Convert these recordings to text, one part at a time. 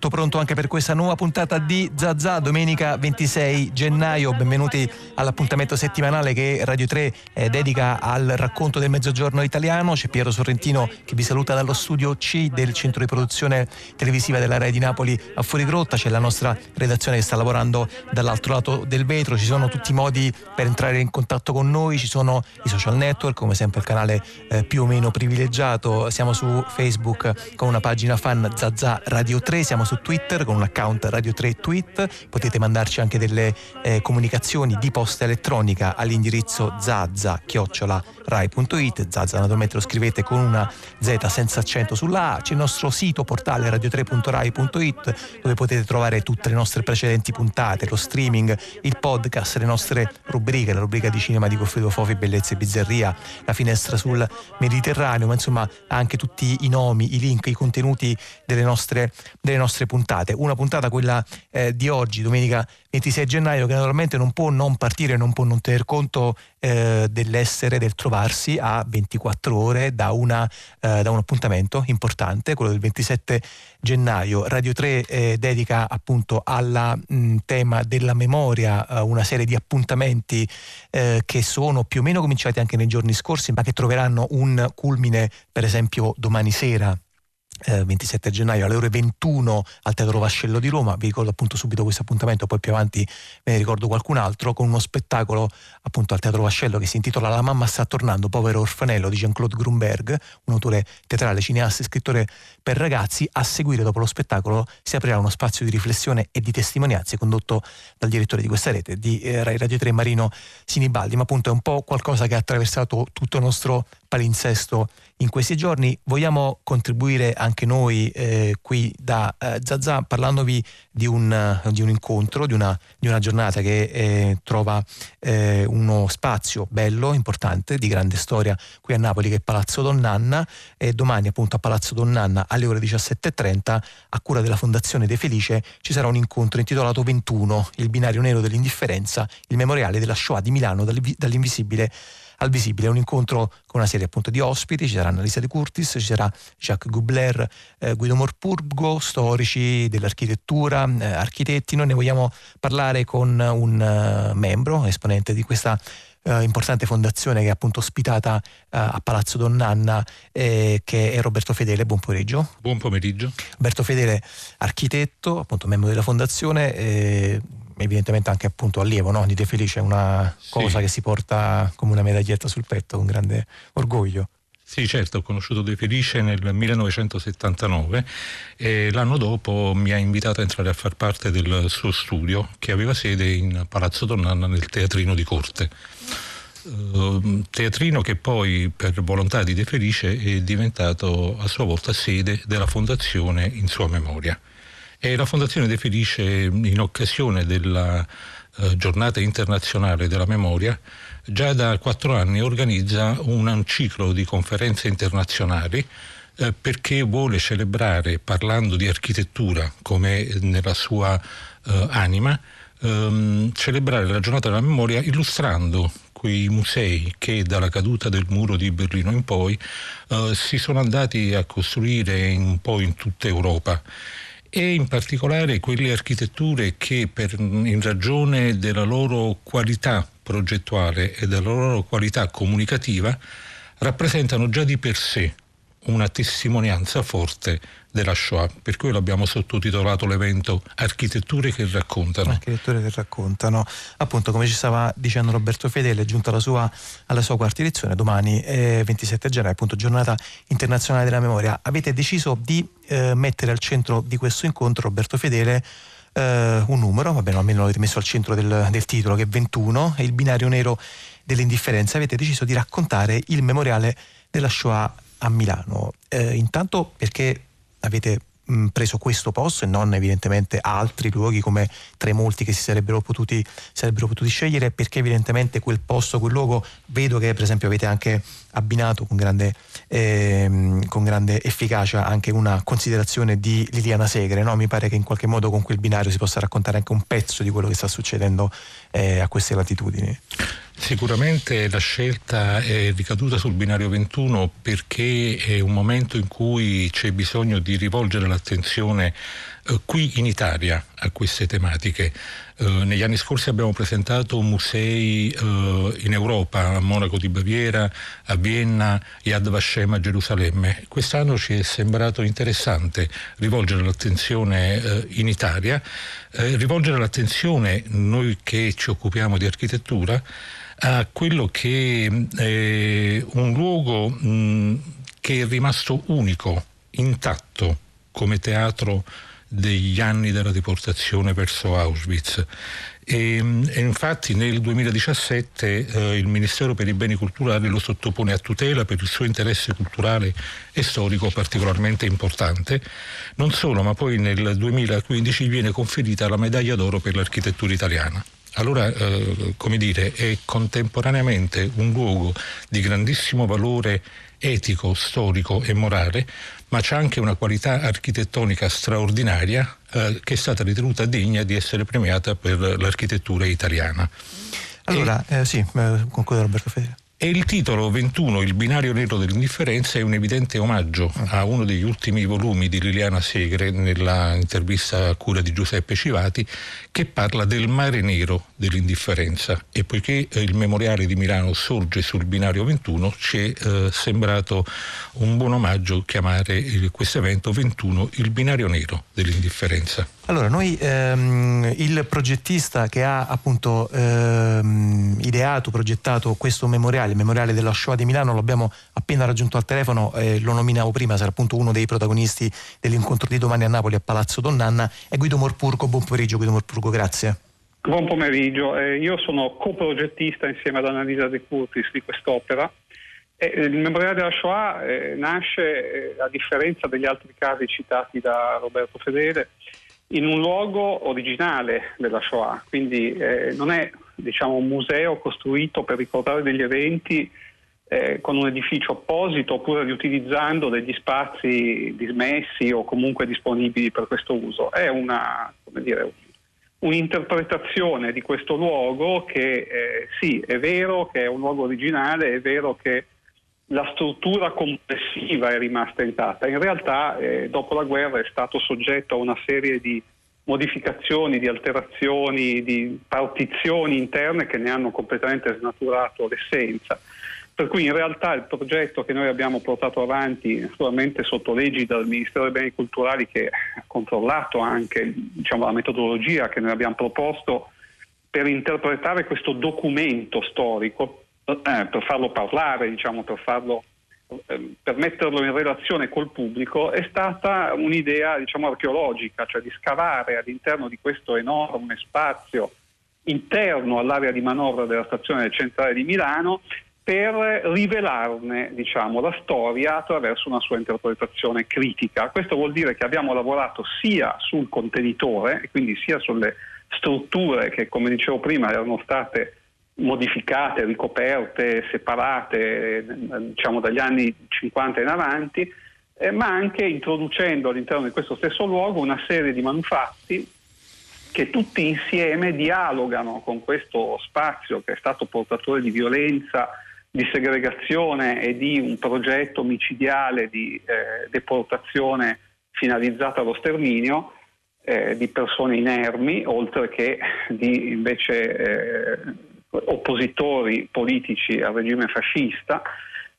tutto pronto anche per questa nuova puntata di Zazà, domenica 26 gennaio. Benvenuti all'appuntamento settimanale che Radio 3 eh, dedica al racconto del mezzogiorno italiano. C'è Piero Sorrentino che vi saluta dallo studio C del centro di produzione televisiva della Rai di Napoli a Fuorigrotta. C'è la nostra redazione che sta lavorando dall'altro lato del vetro. Ci sono tutti i modi per entrare in contatto con noi, ci sono i social network, come sempre il canale eh, più o meno privilegiato. Siamo su Facebook con una pagina fan Zazà Radio 3, siamo su Twitter con un account Radio 3 Tweet, potete mandarci anche delle eh, comunicazioni di posta elettronica all'indirizzo zazza-rai.it, zazza naturalmente lo scrivete con una Z senza accento sulla A, c'è il nostro sito portale radio3.rai.it dove potete trovare tutte le nostre precedenti puntate, lo streaming, il podcast, le nostre rubriche, la rubrica di cinema di Goffredo Fofi, Bellezza e Bizzarria, la finestra sul Mediterraneo, ma insomma anche tutti i nomi, i link, i contenuti delle nostre, delle nostre puntate. Una puntata, quella eh, di oggi, domenica 26 gennaio, che naturalmente non può non partire, non può non tener conto eh, dell'essere, del trovarsi a 24 ore da, una, eh, da, un appuntamento importante, quello del 27 gennaio. Radio 3 eh, dedica appunto al tema della memoria eh, una serie di appuntamenti eh, che sono più o meno cominciati anche nei giorni scorsi, ma che troveranno un culmine per esempio domani sera eh, 27 gennaio alle ore 21 al Teatro Vascello di Roma, vi ricordo appunto subito questo appuntamento, poi più avanti ve ne ricordo qualcun altro, con uno spettacolo appunto al Teatro Vascello che si intitola La mamma sta tornando, povero orfanello di Jean-Claude Grunberg, un autore teatrale, cineasta e scrittore per ragazzi. A seguire dopo lo spettacolo si aprirà uno spazio di riflessione e di testimonianze condotto dal direttore di questa rete, di eh, Radio 3 Marino Sinibaldi, ma appunto è un po' qualcosa che ha attraversato tutto il nostro palinsesto in questi giorni. Vogliamo contribuire anche noi eh, qui da eh, Zazà parlandovi di un, di un incontro, di una, di una, giornata che eh, trova eh, uno spazio bello, importante, di grande storia qui a Napoli che è Palazzo Donnanna e domani appunto a Palazzo Donnanna alle ore 17.30 a cura della Fondazione De Felice ci sarà un incontro intitolato 21, il binario nero dell'indifferenza, il memoriale della Shoah di Milano dall'invisibile al visibile. È un incontro con una serie appunto di ospiti, ci saranno Lisa De Curtis, ci sarà Jacques Gubler, eh, Guido Morpurgo, storici dell'architettura, eh, architetti. Noi ne vogliamo parlare con un uh, membro, esponente di questa Uh, importante fondazione che è appunto ospitata uh, a Palazzo Donnanna, eh, che è Roberto Fedele. Buon pomeriggio. Buon pomeriggio. Roberto Fedele, architetto, appunto membro della fondazione. Eh, evidentemente anche appunto allievo no? di De Felice, è una cosa sì. che si porta come una medaglietta sul petto con grande orgoglio. Sì, certo, ho conosciuto De Felice nel 1979 e l'anno dopo mi ha invitato a entrare a far parte del suo studio che aveva sede in Palazzo Donnanna nel Teatrino di Corte. Uh, teatrino che poi per volontà di De Felice è diventato a sua volta sede della fondazione in sua memoria. E la Fondazione De Felice, in occasione della eh, giornata internazionale della memoria, già da quattro anni organizza un ciclo di conferenze internazionali eh, perché vuole celebrare, parlando di architettura come nella sua eh, anima, ehm, celebrare la giornata della memoria illustrando quei musei che dalla caduta del muro di Berlino in poi eh, si sono andati a costruire un po' in tutta Europa e in particolare quelle architetture che per, in ragione della loro qualità progettuale e della loro qualità comunicativa rappresentano già di per sé una testimonianza forte della Shoah, per cui l'abbiamo sottotitolato l'evento Architetture che raccontano. Architetture che raccontano. Appunto, come ci stava dicendo Roberto Fedele, è giunta alla sua, alla sua quarta edizione, domani è 27 gennaio, appunto giornata internazionale della memoria. Avete deciso di eh, mettere al centro di questo incontro, Roberto Fedele, eh, un numero, va bene, almeno l'avete messo al centro del, del titolo, che è 21, è il binario nero dell'indifferenza. Avete deciso di raccontare il memoriale della Shoah a Milano. Eh, intanto perché avete mh, preso questo posto e non evidentemente altri luoghi come tra i molti che si sarebbero potuti, sarebbero potuti scegliere perché evidentemente quel posto, quel luogo vedo che per esempio avete anche abbinato con grande, ehm, con grande efficacia anche una considerazione di Liliana Segre, no? mi pare che in qualche modo con quel binario si possa raccontare anche un pezzo di quello che sta succedendo eh, a queste latitudini. Sicuramente la scelta è ricaduta sul binario 21 perché è un momento in cui c'è bisogno di rivolgere l'attenzione eh, qui in Italia a queste tematiche. Eh, negli anni scorsi abbiamo presentato musei eh, in Europa, a Monaco di Baviera, a Vienna, Yad Vashem a Gerusalemme. Quest'anno ci è sembrato interessante rivolgere l'attenzione in Italia, rivolgere l'attenzione noi che ci occupiamo di architettura a quello che è un luogo che è rimasto unico, intatto come teatro degli anni della deportazione verso Auschwitz. E, e infatti nel 2017 eh, il Ministero per i beni culturali lo sottopone a tutela per il suo interesse culturale e storico particolarmente importante. Non solo, ma poi nel 2015 viene conferita la medaglia d'oro per l'architettura italiana. Allora, eh, come dire, è contemporaneamente un luogo di grandissimo valore etico, storico e morale, ma c'è anche una qualità architettonica straordinaria eh, che è stata ritenuta degna di essere premiata per l'architettura italiana. Allora, e... eh, sì, eh, conclude Roberto Federico. E il titolo 21, Il binario nero dell'indifferenza, è un evidente omaggio a uno degli ultimi volumi di Liliana Segre nella intervista a cura di Giuseppe Civati che parla del mare nero dell'indifferenza e poiché eh, il memoriale di Milano sorge sul binario 21 ci è eh, sembrato un buon omaggio chiamare questo evento 21 il binario nero dell'indifferenza. Allora, noi ehm, il progettista che ha appunto ehm, ideato, progettato questo memoriale, il memoriale della Shoah di Milano, l'abbiamo appena raggiunto al telefono, eh, lo nominavo prima, sarà appunto uno dei protagonisti dell'incontro di domani a Napoli a Palazzo Donnanna, è Guido Morpurgo. Buon pomeriggio Guido Morpurgo, grazie. Buon pomeriggio, eh, io sono coprogettista insieme ad Annalisa De Curtis di quest'opera. Eh, il memoriale della Shoah eh, nasce, eh, a differenza degli altri casi citati da Roberto Fedele, in un luogo originale della Shoah, quindi eh, non è diciamo, un museo costruito per ricordare degli eventi eh, con un edificio apposito oppure riutilizzando degli spazi dismessi o comunque disponibili per questo uso. È una, dire, un'interpretazione di questo luogo che eh, sì, è vero che è un luogo originale, è vero che la struttura complessiva è rimasta intatta. In realtà eh, dopo la guerra è stato soggetto a una serie di modificazioni, di alterazioni, di partizioni interne che ne hanno completamente snaturato l'essenza. Per cui in realtà il progetto che noi abbiamo portato avanti, naturalmente sotto leggi del Ministero dei Beni Culturali che ha controllato anche diciamo, la metodologia che noi abbiamo proposto per interpretare questo documento storico, eh, per farlo parlare, diciamo, per, farlo, eh, per metterlo in relazione col pubblico, è stata un'idea diciamo, archeologica, cioè di scavare all'interno di questo enorme spazio interno all'area di manovra della stazione centrale di Milano per rivelarne diciamo, la storia attraverso una sua interpretazione critica. Questo vuol dire che abbiamo lavorato sia sul contenitore, quindi sia sulle strutture che, come dicevo prima, erano state modificate, ricoperte, separate diciamo, dagli anni 50 in avanti, eh, ma anche introducendo all'interno di questo stesso luogo una serie di manufatti che tutti insieme dialogano con questo spazio che è stato portatore di violenza, di segregazione e di un progetto micidiale di eh, deportazione finalizzata allo sterminio eh, di persone inermi, oltre che di invece eh, oppositori politici al regime fascista.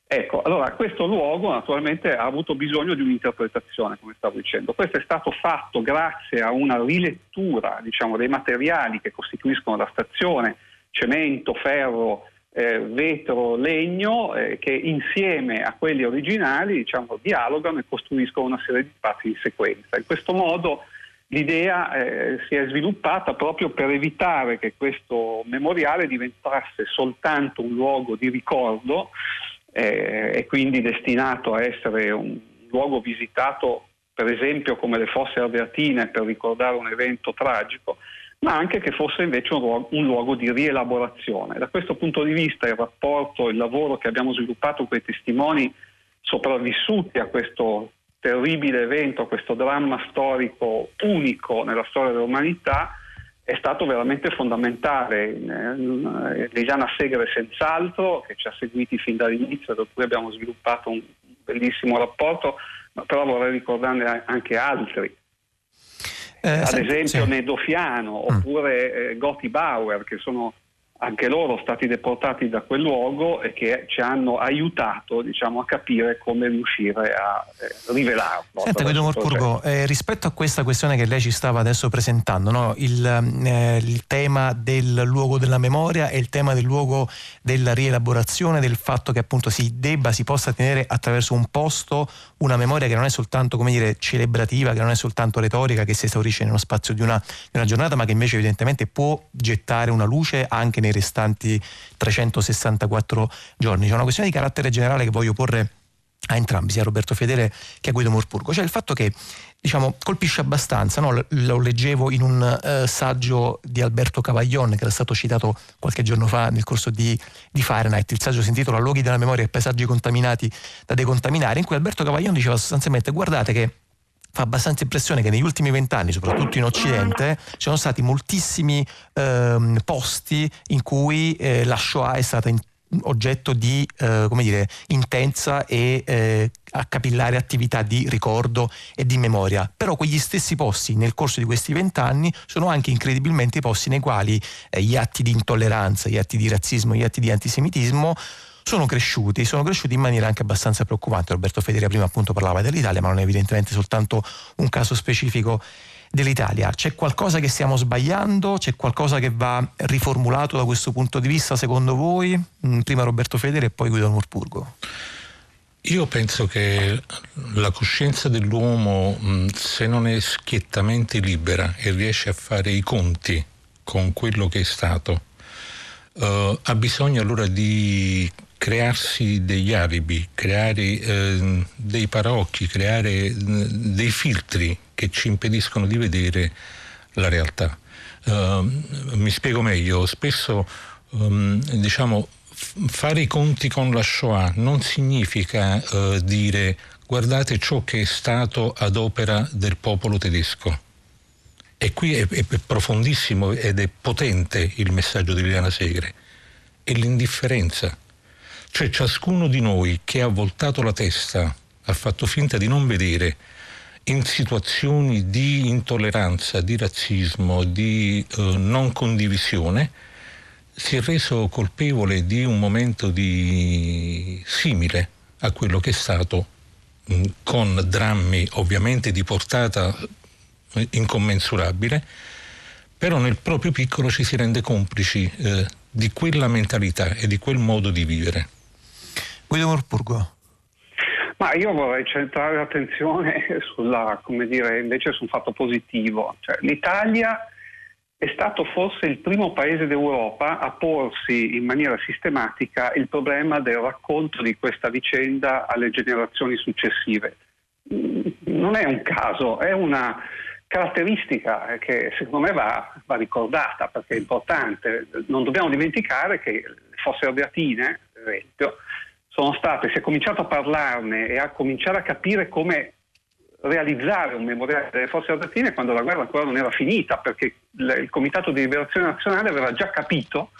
Ecco, allora questo luogo naturalmente ha avuto bisogno di un'interpretazione, come stavo dicendo. Questo è stato fatto grazie a una rilettura diciamo, dei materiali che costituiscono la stazione, cemento, ferro, eh, vetro, legno, eh, che insieme a quelli originali diciamo, dialogano e costruiscono una serie di spazi in sequenza. In questo modo l'idea eh, si è sviluppata proprio per evitare che questo memoriale diventasse soltanto un luogo di ricordo eh, e quindi destinato a essere un luogo visitato per esempio come le fosse ardeatine per ricordare un evento tragico, ma anche che fosse invece un luogo, un luogo, di rielaborazione. Da questo punto di vista il rapporto, il lavoro che abbiamo sviluppato con i testimoni sopravvissuti a questo terribile evento, questo dramma storico unico nella storia dell'umanità, è stato veramente fondamentale. Eh, Liliana Segre senz'altro, che ci ha seguiti fin dall'inizio, da cui abbiamo sviluppato un bellissimo rapporto, però vorrei ricordarne anche altri eh, ad esempio sì. Nedofiano mm. oppure eh, Gotti Bauer, che sono anche loro stati deportati da quel luogo e che ci hanno aiutato diciamo, a capire come riuscire a eh, rivelarlo. Senta Guido Morpurgo, eh, rispetto a questa questione che lei ci stava adesso presentando, no? il, eh, il, tema del luogo della memoria e il tema del luogo della rielaborazione, del fatto che appunto si debba, si possa tenere attraverso un posto una memoria che non è soltanto come dire, celebrativa, che non è soltanto retorica, che si esaurisce nello spazio di una, di una giornata, ma che invece evidentemente può gettare una luce anche nei restanti 364 giorni. C'è una questione di carattere generale che voglio porre a entrambi, sia a Roberto Fedele che a Guido Morpurgo, cioè il fatto che diciamo, colpisce abbastanza, no? lo leggevo in un uh, saggio di Alberto Cavaglion che era stato citato qualche giorno fa nel corso di, di Fahrenheit, il saggio si intitola Luoghi della memoria e paesaggi contaminati da decontaminare, in cui Alberto Cavaglion diceva sostanzialmente guardate che fa abbastanza impressione che negli ultimi vent'anni, soprattutto in Occidente, ci sono stati moltissimi ehm, posti in cui eh, la Shoah è stata in, oggetto di eh, dire, intensa e eh, capillare attività di ricordo e di memoria. Però quegli stessi posti nel corso di questi vent'anni sono anche incredibilmente i posti nei quali eh, gli atti di intolleranza, gli atti di razzismo, gli atti di antisemitismo sono cresciuti, sono cresciuti in maniera anche abbastanza preoccupante. Roberto Federa prima appunto parlava dell'Italia, ma non è evidentemente soltanto un caso specifico dell'Italia. C'è qualcosa che stiamo sbagliando? C'è qualcosa che va riformulato da questo punto di vista secondo voi? Mm, prima Roberto Federa e poi Guido Morpurgo. Io penso che la coscienza dell'uomo, mm, se non è schiettamente libera e riesce a fare i conti con quello che è stato, uh, ha bisogno allora di crearsi degli alibi, creare eh, dei paraocchi, creare eh, dei filtri che ci impediscono di vedere la realtà. Uh, mi spiego meglio, spesso um, diciamo, fare i conti con la Shoah non significa uh, dire guardate ciò che è stato ad opera del popolo tedesco. E qui è, è profondissimo ed è potente il messaggio di Liliana Segre. È l'indifferenza cioè ciascuno di noi che ha voltato la testa, ha fatto finta di non vedere in situazioni di intolleranza, di razzismo, di eh, non condivisione, si è reso colpevole di un momento di... simile a quello che è stato mm, con drammi ovviamente di portata eh, incommensurabile, però nel proprio piccolo ci si rende complici eh, di quella mentalità e di quel modo di vivere. Guido Morpurgo. Ma io vorrei centrare l'attenzione sulla, come dire, invece su un fatto positivo. Cioè, L'Italia è stato forse il primo paese d'Europa a porsi in maniera sistematica il problema del racconto di questa vicenda alle generazioni successive. Non è un caso, è una caratteristica che secondo me va, va ricordata perché è importante. Non dobbiamo dimenticare che le fosse ardeatine, per esempio, sono state, si è cominciato a parlarne e a cominciare a capire come realizzare un memoriale delle fosse ardeatine quando la guerra ancora non era finita, perché il Comitato di Liberazione Nazionale aveva già capito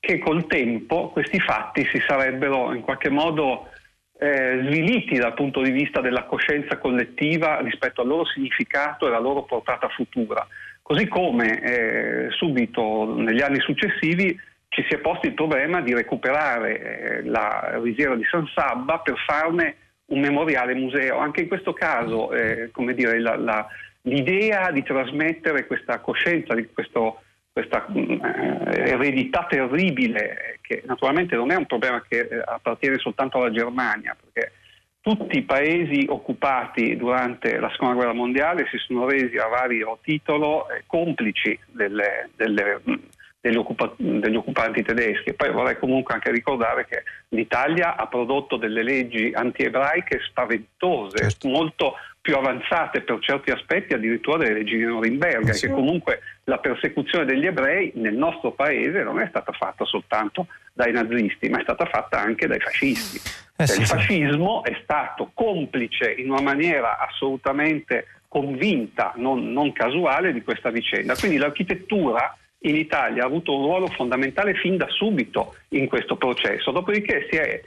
che col tempo questi fatti si sarebbero in qualche modo eh, sviliti dal punto di vista della coscienza collettiva rispetto al loro significato e alla loro portata futura. Così come eh, subito negli anni successivi ci si è posto il problema di recuperare eh, la risiera di San Sabba per farne un memoriale museo. Anche in questo caso, eh, dire, la, la, l'idea di trasmettere questa coscienza, di questo, questa eh, eredità terribile, che naturalmente non è un problema che eh, appartiene soltanto alla Germania, perché tutti i paesi occupati durante la seconda guerra mondiale si sono resi a vario titolo eh, complici delle, delle degli, occupa- degli, occupanti tedeschi. Poi vorrei comunque anche ricordare che l'Italia ha prodotto delle leggi anti-ebraiche spaventose, certo. molto più avanzate per certi aspetti addirittura delle leggi di Norimberga, sì. che comunque la persecuzione degli ebrei nel nostro paese non è stata fatta soltanto dai nazisti, ma è stata fatta anche dai fascisti. Eh sì, il fascismo sì. è stato complice in una maniera assolutamente convinta, non, non casuale, di questa vicenda. Quindi l'architettura in Italia ha avuto un ruolo fondamentale fin da subito in questo processo, dopodiché si è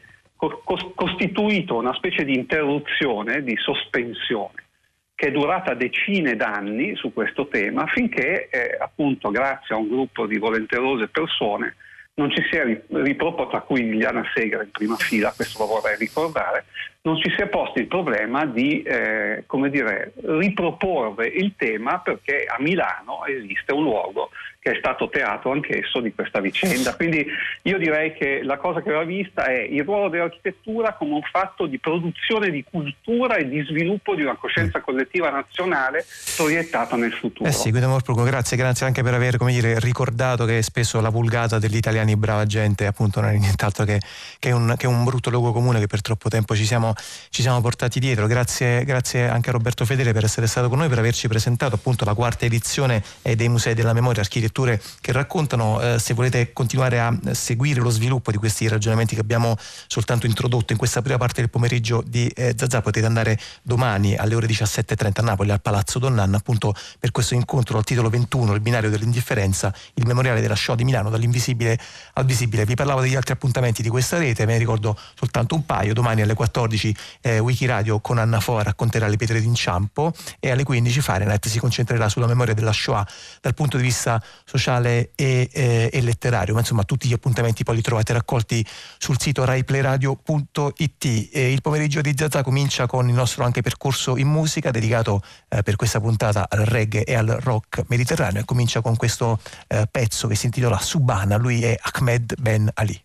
costituito una specie di interruzione, di sospensione, che è durata decine d'anni su questo tema, finché eh, appunto grazie a un gruppo di volenterose persone non ci si è riproposto, tra cui Liliana Segre in prima fila, questo lo vorrei ricordare, non ci si è posto il problema di eh, dire, riproporre il tema perché a Milano esiste un luogo che è stato teatro anch'esso di questa vicenda. Quindi io direi che la cosa che va vista è il ruolo dell'architettura come un fatto di produzione di cultura e di sviluppo di una coscienza mm. collettiva nazionale proiettata nel futuro. Eh sì, Guido Morprugo, grazie, grazie anche per aver dire, ricordato che spesso la vulgata degli italiani brava gente appunto non è nient'altro che, che, un, che un brutto luogo comune che per troppo tempo ci siamo, ci siamo portati dietro. Grazie, grazie, anche a Roberto Fedele per essere stato con noi, per averci presentato appunto la quarta edizione dei Musei della Memoria Architettura letture che raccontano, eh, se volete continuare a seguire lo sviluppo di questi ragionamenti che abbiamo soltanto introdotto in questa prima parte del pomeriggio di eh, Zazà, potete andare domani alle ore 17.30 a Napoli al Palazzo Donnan appunto per questo incontro al titolo 21, il binario dell'indifferenza, il memoriale della Shoah di Milano dall'invisibile al visibile. Vi parlavo degli altri appuntamenti di questa rete, ve ne ricordo soltanto un paio, domani alle 14 eh, Wikiradio con Anna Foa racconterà le pietre d'inciampo e alle 15 Fahrenheit si concentrerà sulla memoria della Shoah dal punto di vista sociale e, eh, e, letterario, ma insomma tutti gli appuntamenti poi li trovate raccolti sul sito raiplayradio.it. E il pomeriggio di Zazà comincia con il nostro anche percorso in musica dedicato eh, per questa puntata al reggae e al rock mediterraneo e comincia con questo eh, pezzo che si intitola Subana, lui è Ahmed Ben Ali.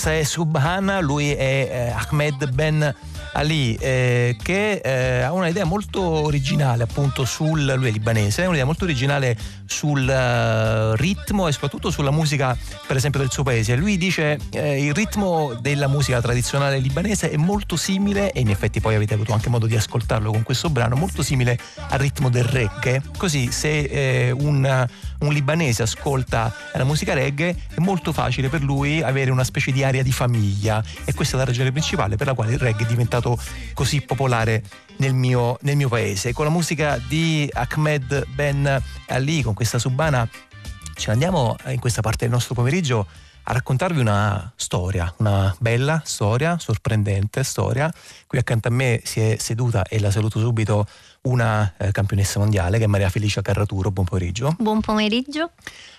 Questa è Subhana, lui è eh, Ahmed Ben Ali eh, che eh, ha un'idea molto originale appunto sul lui è libanese, un'idea molto originale sul uh, ritmo e soprattutto sulla musica per esempio del suo paese. Lui dice eh, il ritmo della musica tradizionale libanese è molto simile e in effetti poi avete avuto anche modo di ascoltarlo con questo brano, molto simile al ritmo del reggae. Così se eh, un un libanese ascolta la musica reggae è molto facile per lui avere una specie di aria di famiglia e questa è la ragione principale per la quale il reggae è diventato così popolare nel mio, nel mio paese. Con la musica di Ahmed Ben Ali, con questa subana, ce ne andiamo in questa parte del nostro pomeriggio a raccontarvi una storia, una bella storia, sorprendente storia. Qui accanto a me si è seduta e la saluto subito una eh, campionessa mondiale che è Maria Felicia Carraturo. Buon pomeriggio. Buon pomeriggio.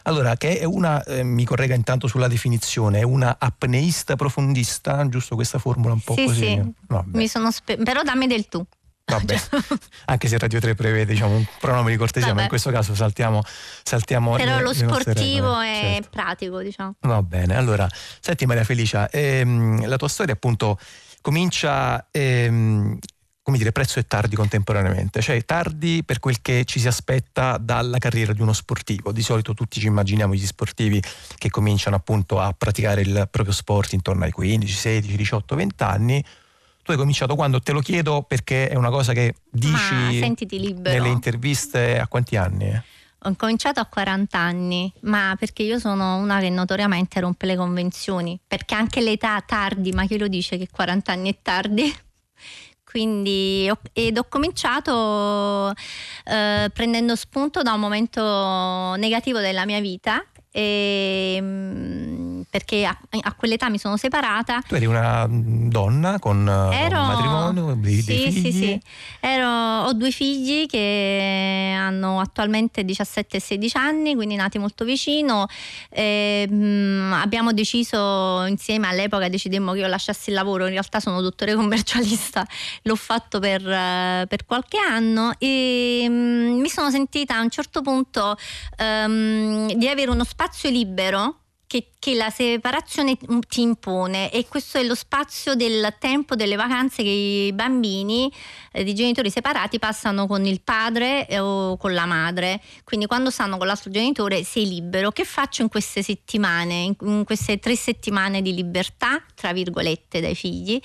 Allora, che è una, eh, mi corregga intanto sulla definizione, è una apneista profondista, giusto questa formula un po' sì, così? Sì, mi sono spe- però dammi del tu. Vabbè, anche se Radio 3 prevede diciamo, un pronome di cortesia, Vabbè. ma in questo caso saltiamo, saltiamo Però le, lo le sportivo è certo. pratico, diciamo. Va bene, allora, senti Maria Felicia, ehm, la tua storia appunto comincia ehm, come dire, prezzo e tardi contemporaneamente, cioè tardi per quel che ci si aspetta dalla carriera di uno sportivo. Di solito tutti ci immaginiamo gli sportivi che cominciano appunto a praticare il proprio sport intorno ai 15, 16, 18, 20 anni. Tu hai cominciato quando te lo chiedo perché è una cosa che dici nelle interviste a quanti anni? Ho cominciato a 40 anni, ma perché io sono una che notoriamente rompe le convenzioni, perché anche l'età tardi, ma chi lo dice che 40 anni è tardi? Quindi ho, ed ho cominciato eh, prendendo spunto da un momento negativo della mia vita e, ehm, perché a, a, quell'età mi sono separata. Tu eri una donna con eh, Ero, un matrimonio, dei, sì, dei figli? Sì, sì. Ero, ho due figli che hanno attualmente 17 e 16 anni, quindi nati molto vicino. E, mh, mm, abbiamo deciso insieme all'epoca, decidemmo che io lasciassi il lavoro, in realtà sono dottore commercialista, l'ho fatto per, per qualche anno e mh, mm, mi sono sentita a un certo punto um, di avere uno spazio spazio libero che, che, la separazione ti impone e questo è lo spazio del tempo delle vacanze che i bambini eh, di genitori separati passano con il padre eh, o con la madre. Quindi quando stanno con l'altro genitore sei libero. Che faccio in queste settimane, in, queste tre settimane di libertà, tra virgolette, dai figli?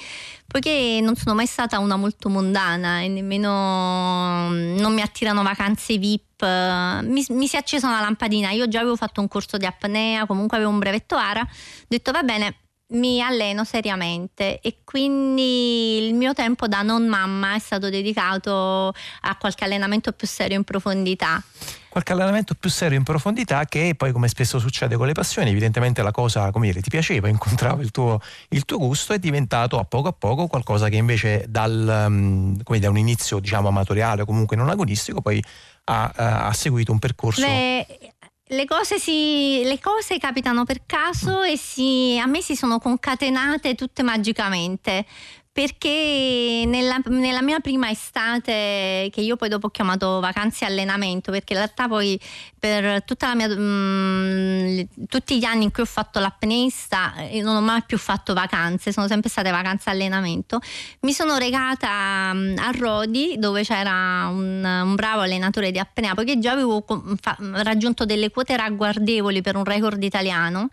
Poiché non sono mai stata una molto mondana e nemmeno mm, non mi attirano vacanze VIP mi, mi, si è accesa una lampadina. Io già avevo fatto un corso di apnea, comunque avevo un brevetto ARA. Ho detto va bene, mi alleno seriamente e quindi il mio tempo da non mamma è stato dedicato a qualche allenamento più serio in profondità. Qualche allenamento più serio in profondità che poi come spesso succede con le passioni, evidentemente la cosa come dire, ti piaceva, incontrava il tuo, il tuo gusto è diventato a poco a poco qualcosa che invece dal, um, da un inizio diciamo amatoriale o comunque non agonistico poi ha, ha seguito un percorso. Le, le, cose si, le, cose capitano per caso e si, a me si sono concatenate tutte magicamente perché nella, nella, mia prima estate, che io poi dopo ho chiamato vacanze e allenamento, perché in realtà poi per mia, mh, mm, tutti gli anni in cui ho fatto l'apneista eh, non ho mai più fatto vacanze, sono sempre state vacanze e allenamento, mi sono regata mh, mm, a Rodi dove c'era un, un, bravo allenatore di apnea, poiché già avevo raggiunto delle quote ragguardevoli per un record italiano.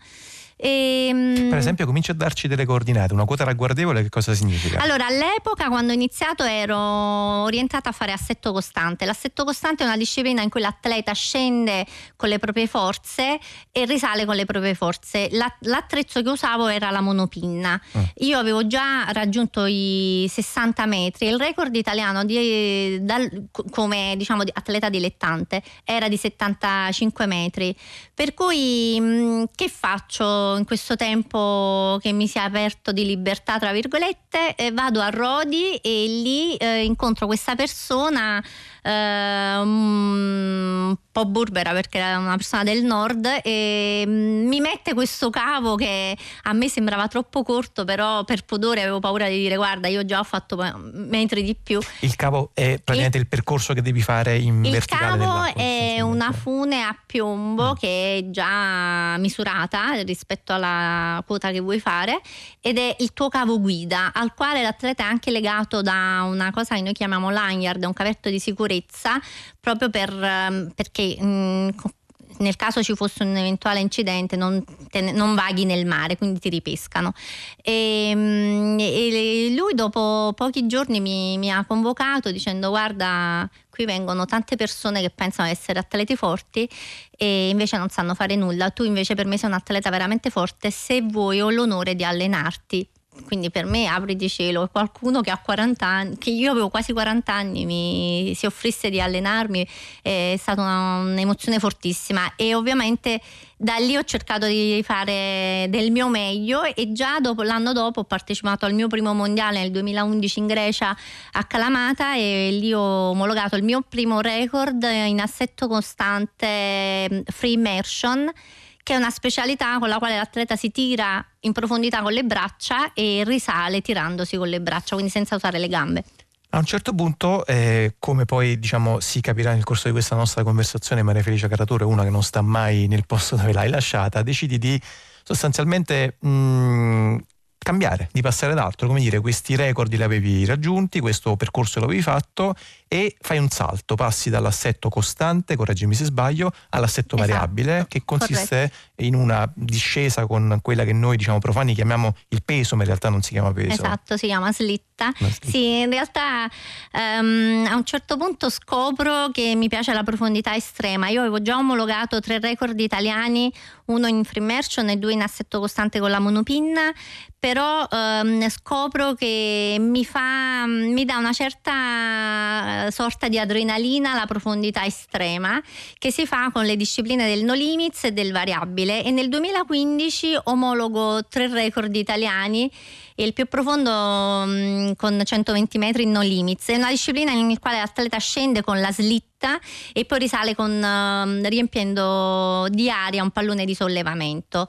E, ehm, per esempio, comincia a darci delle coordinate, una quota ragguardevole che cosa significa? Allora, all'epoca quando ho iniziato ero orientata a fare assetto costante. L'assetto costante è una disciplina in cui l'atleta scende con le proprie forze e risale con le proprie forze. l'attrezzo che usavo era la monopinna. Mm. Io avevo già raggiunto i 60 metri, il record italiano di, dal, come diciamo, atleta dilettante era di 75 metri. Per cui mh, che faccio? In questo tempo che mi si è aperto di libertà, tra virgolette, eh, vado a Rodi e lì eh, incontro questa persona eh, un po' burbera perché era una persona del nord e mm, mi mette questo cavo che a me sembrava troppo corto però per pudore avevo paura di dire guarda io già ho fatto metri di più il cavo è praticamente il, il percorso che devi fare in il verticale il cavo è una fune a piombo mm. che è già misurata rispetto rispetto alla quota che vuoi fare ed è il tuo cavo guida al quale l'atleta è anche legato da una cosa che noi chiamiamo lanyard, un cavetto di sicurezza proprio per, ehm, perché mm, nel caso ci fosse un eventuale incidente non, non vaghi nel mare, quindi ti ripescano. E, ehm, e lui dopo pochi giorni mi, mi, ha convocato dicendo guarda qui vengono tante persone che pensano di essere atleti forti e invece non sanno fare nulla, tu invece per me sei un atleta veramente forte, se vuoi ho l'onore di allenarti quindi per me apri di cielo qualcuno che ha 40 anni che io avevo quasi 40 anni mi si offrisse di allenarmi è stata una, un'emozione fortissima. E ovviamente da lì ho cercato di fare del mio meglio e già dopo, l'anno dopo ho partecipato al mio primo mondiale nel 2011 in Grecia a Calamata e lì ho omologato il mio primo record in assetto costante free immersion che è una specialità con la quale l'atleta si tira in profondità con le braccia e risale tirandosi con le braccia, quindi senza usare le gambe. A un certo punto, eh, come poi diciamo, si capirà nel corso di questa nostra conversazione, Maria Felicia Caratore una che non sta mai nel posto dove l'hai lasciata, decidi di sostanzialmente mh, mm, cambiare, di passare ad altro, come dire, questi record li avevi raggiunti, questo percorso l'avevi fatto e fai un salto, passi dall'assetto costante, correggimi se sbaglio, all'assetto esatto. variabile, che consiste Corretto. in una discesa con quella che noi diciamo profani chiamiamo il peso, ma in realtà non si chiama peso. Esatto, si chiama slitta. slitta. Sì, in realtà um, a un certo punto scopro che mi piace la profondità estrema. Io avevo già omologato tre record italiani, uno in free immersion e due in assetto costante con la monopinna, però um, scopro che mi fa mi dà una certa sorta di adrenalina alla profondità estrema che si fa con le discipline del no limits e del variabile. E nel 2015 omologo tre record italiani e il più profondo mh, con 120 metri no limits. È una disciplina in cui l'atleta scende con la slitta e poi risale con, uh, riempiendo di aria un pallone di sollevamento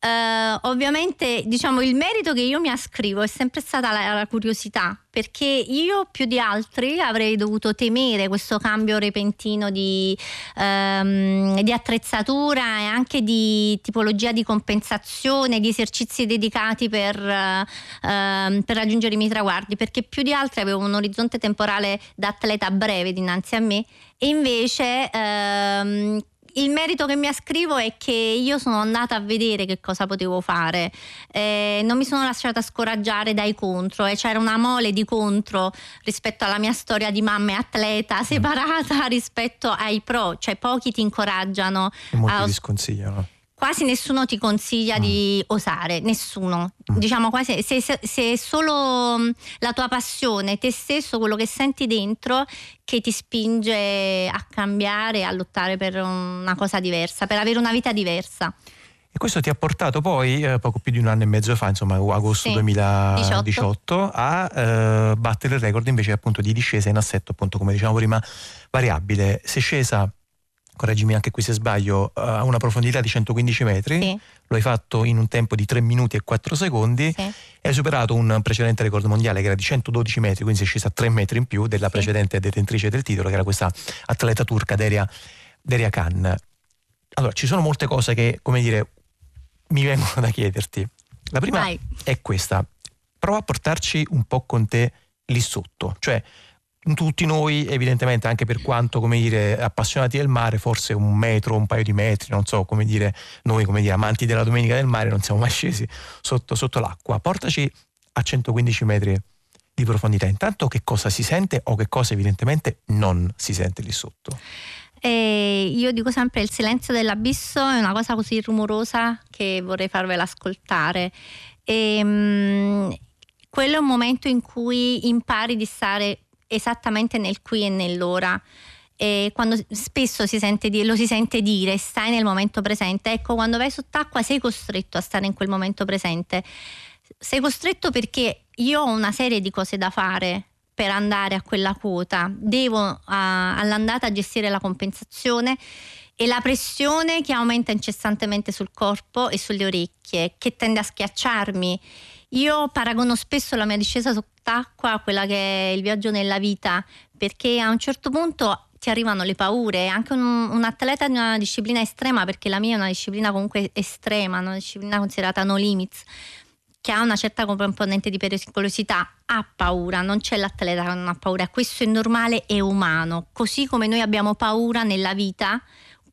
Uh, ovviamente diciamo il merito che io mi ascrivo è sempre stata la, la, curiosità perché io più di altri avrei dovuto temere questo cambio repentino di, um, di attrezzatura e anche di tipologia di compensazione di esercizi dedicati per, uh, per raggiungere i miei traguardi perché più di altri avevo un orizzonte temporale da atleta breve dinanzi a me e invece uh, il merito che mi ascrivo è che io sono andata a vedere che cosa potevo fare, eh, non mi sono lasciata scoraggiare dai contro e c'era una mole di contro rispetto alla mia storia di mamma e atleta mm. separata rispetto ai pro, cioè pochi ti incoraggiano. E molti a... ti sconsigliano quasi nessuno ti consiglia mm. di osare, nessuno. Mm. Diciamo quasi se, se, se, è solo mm, la tua passione, te stesso, quello che senti dentro che ti spinge a cambiare, a lottare per una cosa diversa, per avere una vita diversa. E questo ti ha portato poi, eh, poco più di un anno e mezzo fa, insomma agosto sì, 2018, 18. a eh, battere il record invece appunto di discesa in assetto, appunto come diciamo prima, variabile. Sei scesa correggimi anche qui se sbaglio, eh, a una profondità di 115 metri, sì. lo hai fatto in un tempo di 3 minuti e 4 secondi sì. e hai superato un precedente record mondiale che era di 112 metri, quindi sei scesa a 3 metri in più della sì. precedente detentrice del titolo, che era questa atleta turca Deria, Deria Khan. Allora, ci sono molte cose che, come dire, mi vengono da chiederti. La prima Vai. è questa, prova a portarci un po' con te lì sotto, cioè tutti noi, evidentemente, anche per quanto come dire, appassionati del mare, forse un metro, un paio di metri, non so come dire, noi come dire, amanti della domenica del mare, non siamo mai scesi sotto, sotto l'acqua. Portaci a 115 metri di profondità. Intanto che cosa si sente o che cosa evidentemente non si sente lì sotto? E io dico sempre il silenzio dell'abisso è una cosa così rumorosa che vorrei farvela ascoltare. E, um, quello è un momento in cui impari di stare esattamente nel qui e nell'ora. E quando spesso si dire, lo si sente dire stai nel momento presente, ecco quando vai sott'acqua sei costretto a stare in quel momento presente. Sei costretto perché io ho una serie di cose da fare per andare a quella quota, devo uh, all'andata gestire la compensazione e la pressione che aumenta incessantemente sul corpo e sulle orecchie, che tende a schiacciarmi. Io paragono spesso la mia discesa sott'acqua quella che è il viaggio nella vita, perché a un certo punto ti arrivano le paure, anche un, un, atleta di una disciplina estrema, perché la mia è una disciplina comunque estrema, una disciplina considerata no limits, che ha una certa componente di pericolosità, ha paura, non c'è l'atleta che non ha paura, questo è normale e umano, così come noi abbiamo paura nella vita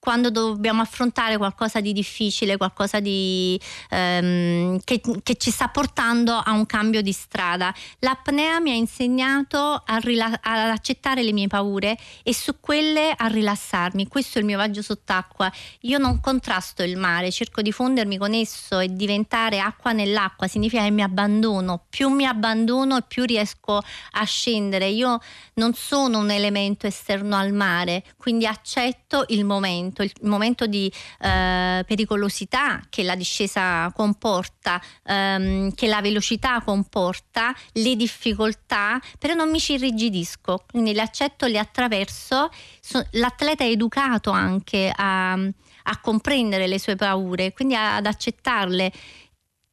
quando dobbiamo affrontare qualcosa di difficile, qualcosa di, ehm, che, che, ci sta portando a un cambio di strada. L'apnea mi ha insegnato rila- ad accettare le mie paure e su quelle a rilassarmi. Questo è il mio viaggio sott'acqua. Io non contrasto il mare, cerco di fondermi con esso e diventare acqua nell'acqua. Significa che mi abbandono. Più mi abbandono più riesco a scendere. Io non sono un elemento esterno al mare, quindi accetto il momento momento, il momento di eh, pericolosità che la discesa comporta, ehm, che la velocità comporta, le difficoltà, però non mi ci irrigidisco, quindi le accetto, le attraverso. So, l'atleta è educato anche a, a comprendere le sue paure, quindi ad accettarle.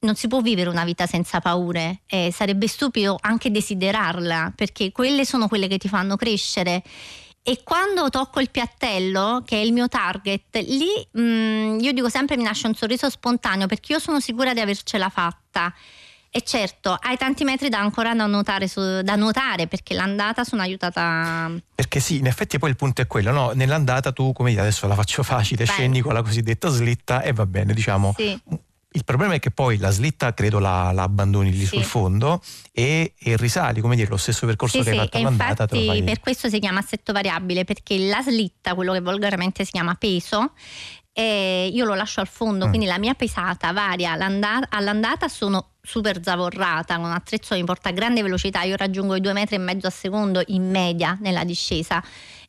Non si può vivere una vita senza paure, eh, sarebbe stupido anche desiderarla, perché quelle sono quelle che ti fanno crescere e quando tocco il piattello, che è il mio target, lì mh, mm, io dico sempre mi nasce un sorriso spontaneo perché io sono sicura di avercela fatta. E certo, hai tanti metri da ancora da nuotare, da nuotare, perché l'andata sono aiutata. Perché sì, in effetti poi il punto è quello, no? Nell'andata tu, come dire, adesso la faccio facile, Beh. scendi con la cosiddetta slitta e va bene, diciamo. Sì il problema è che poi la slitta credo la, la abbandoni lì sì. sul fondo e, e, risali, come dire, lo stesso percorso sì, che hai fatto all'andata. Infatti per questo si chiama assetto variabile, perché la slitta, quello che volgarmente si chiama peso, eh, io lo lascio al fondo, mm. quindi la mia pesata varia all'andata sono super zavorrata con un attrezzo che mi porta a grande velocità, io raggiungo i due metri e mezzo a secondo in media nella discesa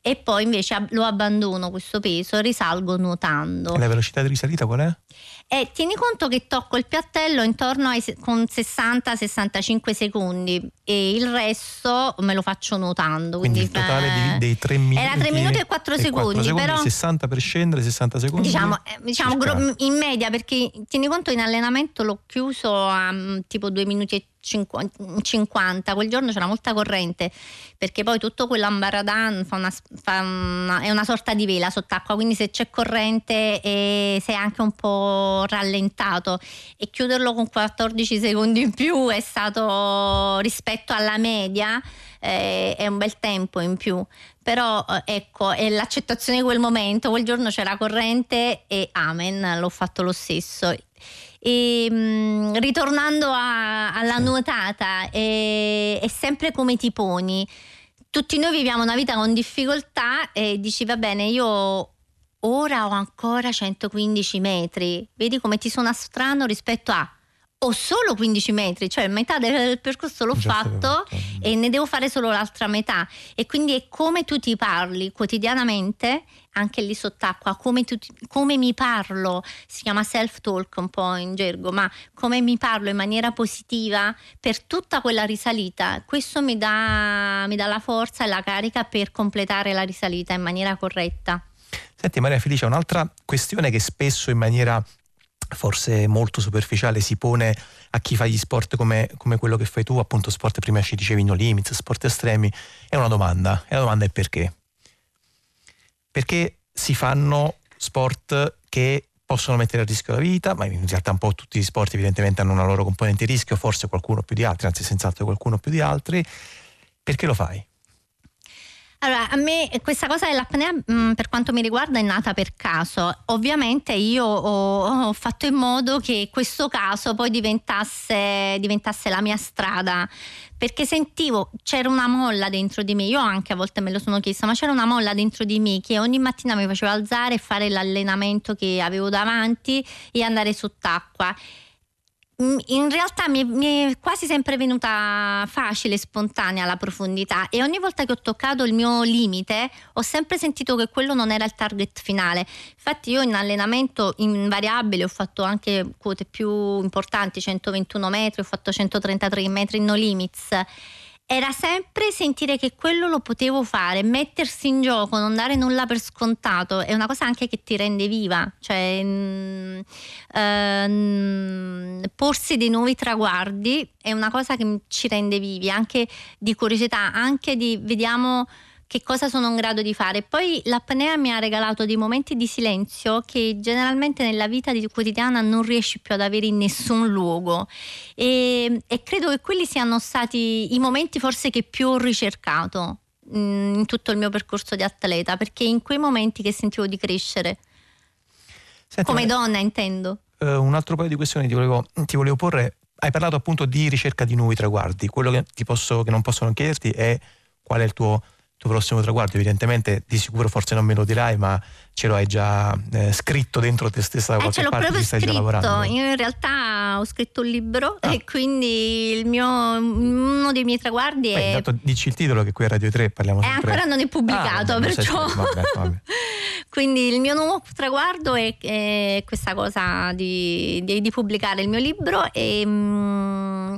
e poi invece lo abbandono questo peso, risalgo nuotando. E la velocità di risalita qual è? E tieni conto che tocco il piattello intorno ai con 60-65 secondi e il resto me lo faccio nuotando. Quindi, quindi il totale eh, dei 3 minuti. Era 3 minuti e 4 secondi, 4 secondi, però 60 per scendere, 60 secondi. Diciamo, eh, diciamo in media perché tieni conto in allenamento l'ho chiuso a mm, tipo 2 minuti e 50, quel giorno c'era molta corrente perché poi tutto quell'ambaradan fa una, fa una, è una sorta di vela sott'acqua quindi se c'è corrente e sei anche un po' rallentato e chiuderlo con 14 secondi in più è stato rispetto alla media eh, è un bel tempo in più. Però eh, ecco è l'accettazione di quel momento quel giorno c'era corrente e amen l'ho fatto lo stesso e, mh, mm, ritornando a, alla nuotata, è, è sempre come ti poni. Tutti noi viviamo una vita con difficoltà e dici va bene, io ora ho ancora 115 metri, vedi come ti suona strano rispetto a ho solo 15 metri, cioè metà del percorso l'ho Già fatto e ne devo fare solo l'altra metà. E quindi è come tu ti parli quotidianamente, anche lì sott'acqua, come, tu, come mi parlo, si chiama self-talk un po' in gergo, ma come mi parlo in maniera positiva per tutta quella risalita. Questo mi dà, mi dà la forza e la carica per completare la risalita in maniera corretta. Senti Maria Felice, un'altra questione che spesso in maniera forse molto superficiale si pone a chi fa gli sport come, come quello che fai tu, appunto sport prima ci dicevi no limits, sport estremi, è una domanda. E la domanda è perché? Perché si fanno sport che possono mettere a rischio la vita, ma in realtà un po' tutti gli sport evidentemente hanno una loro componente di rischio, forse qualcuno più di altri, anzi senz'altro qualcuno più di altri. Perché lo fai? Allora, a me questa cosa dell'apnea mm, per quanto mi riguarda è nata per caso. Ovviamente io ho, ho fatto in modo che questo caso poi diventasse, diventasse, la mia strada, perché sentivo, c'era una molla dentro di me, io anche a volte me lo sono chiesta, ma c'era una molla dentro di me che ogni mattina mi faceva alzare e fare l'allenamento che avevo davanti e andare sott'acqua in realtà mi mi è, quasi sempre venuta facile, spontanea la profondità e ogni volta che ho toccato il mio limite ho sempre sentito che quello non era il target finale. Infatti io in allenamento invariabile ho fatto anche quote più importanti, 121 metri, ho fatto 133 metri in no limits era sempre sentire che quello lo potevo fare, mettersi in gioco, non dare nulla per scontato, è una cosa anche che ti rende viva, cioè mh, mm, uh, porsi dei nuovi traguardi è una cosa che ci rende vivi, anche di curiosità, anche di vediamo che cosa sono in grado di fare. Poi l'apnea mi ha regalato dei momenti di silenzio che generalmente nella vita quotidiana non riesci più ad avere in nessun luogo e, e credo che quelli siano stati i momenti forse che più ho ricercato mm, in tutto il mio percorso di atleta perché in quei momenti che sentivo di crescere Senti, come donna intendo uh, un altro paio di questioni ti volevo, ti volevo porre hai parlato appunto di ricerca di nuovi traguardi. Quello che, posso, che non posso non chiederti è qual è il tuo, tuo, prossimo traguardo. Evidentemente, di sicuro forse non me lo dirai, ma ce lo hai già eh, scritto dentro te stessa da eh, qualche parte ci stai scritto. già lavorando. Io in realtà ho scritto un libro ah. e quindi mio, uno dei miei traguardi Beh, è. Intanto dici il titolo che qui a Radio 3 parliamo eh, sempre. ancora non è pubblicato, ah, perciò. Vabbè, vabbè. quindi il mio nuovo traguardo è, è questa cosa di, di, di, pubblicare il mio libro e. Mh, mm,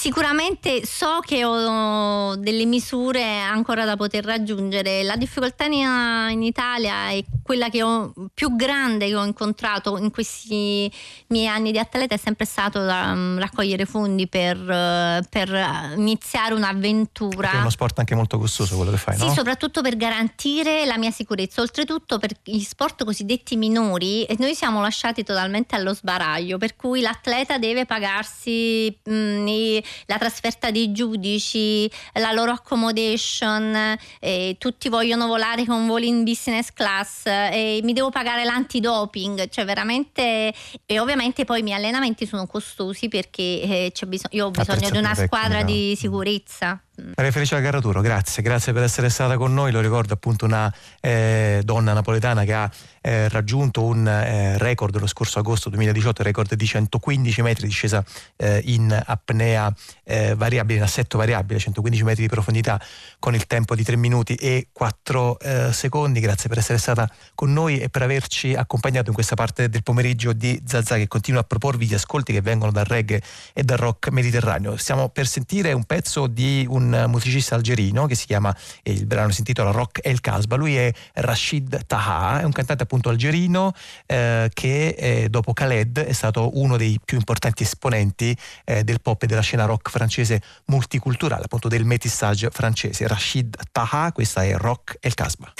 Sicuramente so che ho delle misure ancora da poter raggiungere. La difficoltà in Italia è quella che ho, più grande che ho incontrato in questi miei anni di atleta è sempre stato da, um, raccogliere fondi per, uh, per, iniziare un'avventura. Perché è uno sport anche molto costoso quello che fai, sì, no? Sì, soprattutto per garantire la mia sicurezza. Oltretutto per gli sport cosiddetti minori noi siamo lasciati totalmente allo sbaraglio, per cui l'atleta deve pagarsi mh, mm, i, la trasferta dei giudici, la loro accommodation, eh, tutti vogliono volare con voli in business class e mi devo pagare l'antidoping, cioè veramente e ovviamente poi i miei allenamenti sono costosi perché eh, bisog- io ho bisogno di una squadra di sicurezza. Maria Felicia Carraturo, grazie, grazie per essere stata con noi. Lo ricordo appunto una eh, donna napoletana che ha eh, raggiunto un eh, record lo scorso agosto 2018, record di 115 metri di discesa eh, in apnea eh, variabile, in assetto variabile, 115 metri di profondità con il tempo di 3 minuti e 4 eh, secondi. Grazie per essere stata con noi e per averci accompagnato in questa parte del pomeriggio di Zazà che continua a proporvi gli ascolti che vengono dal reggae e dal rock mediterraneo. Stiamo per sentire un pezzo di un musicista algerino che si chiama, il brano si intitola Rock El Casba, lui è Rashid Taha, è un cantante appunto algerino eh, che eh, dopo Khaled è stato uno dei più importanti esponenti eh, del pop e della scena rock francese multiculturale, appunto del métissage francese. Rashid Taha, questa è Rock El Casba.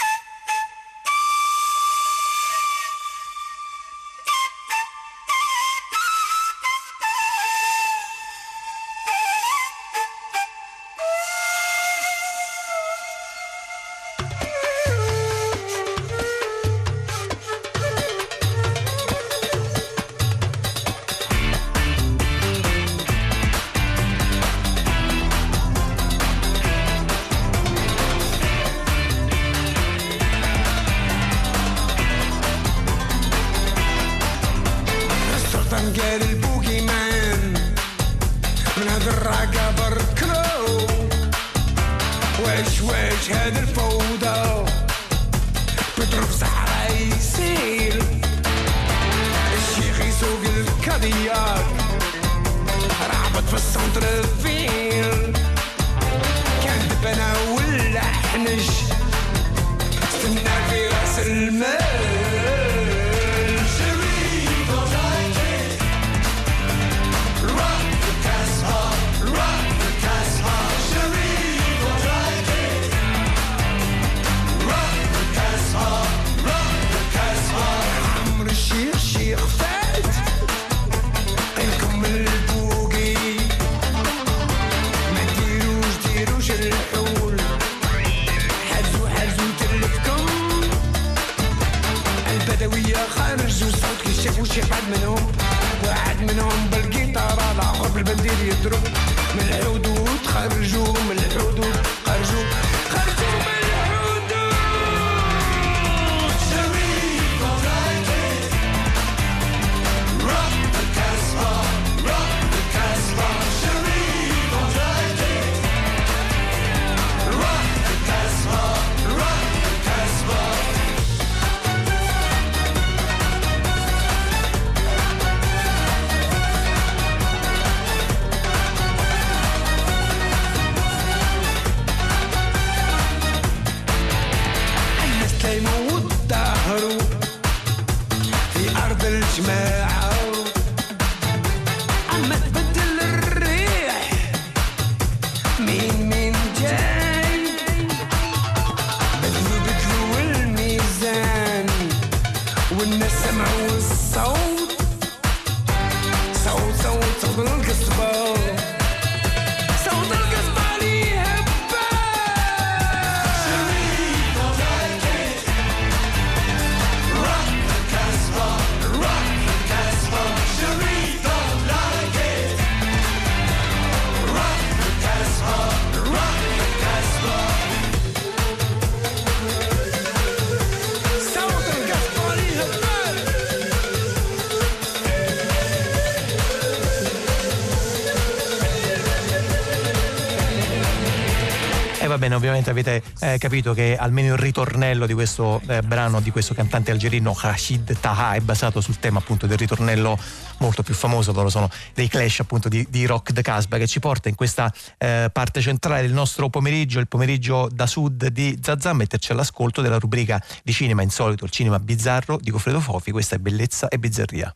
شي حد منهم. واحد منهم بالقيطار على اخر بالبندير يضرب من الحدود خرجوا من الحدود ovviamente avete eh, capito che almeno il ritornello di questo eh, brano di questo cantante algerino Rashid Taha è basato sul tema appunto del ritornello molto più famoso, loro sono dei clash appunto di, di rock the Casbah che ci porta in questa eh, parte centrale del nostro pomeriggio, il pomeriggio da sud di Zazà, metterci all'ascolto della rubrica di cinema insolito, il cinema bizzarro di Goffredo Fofi, questa è bellezza e bizzarria.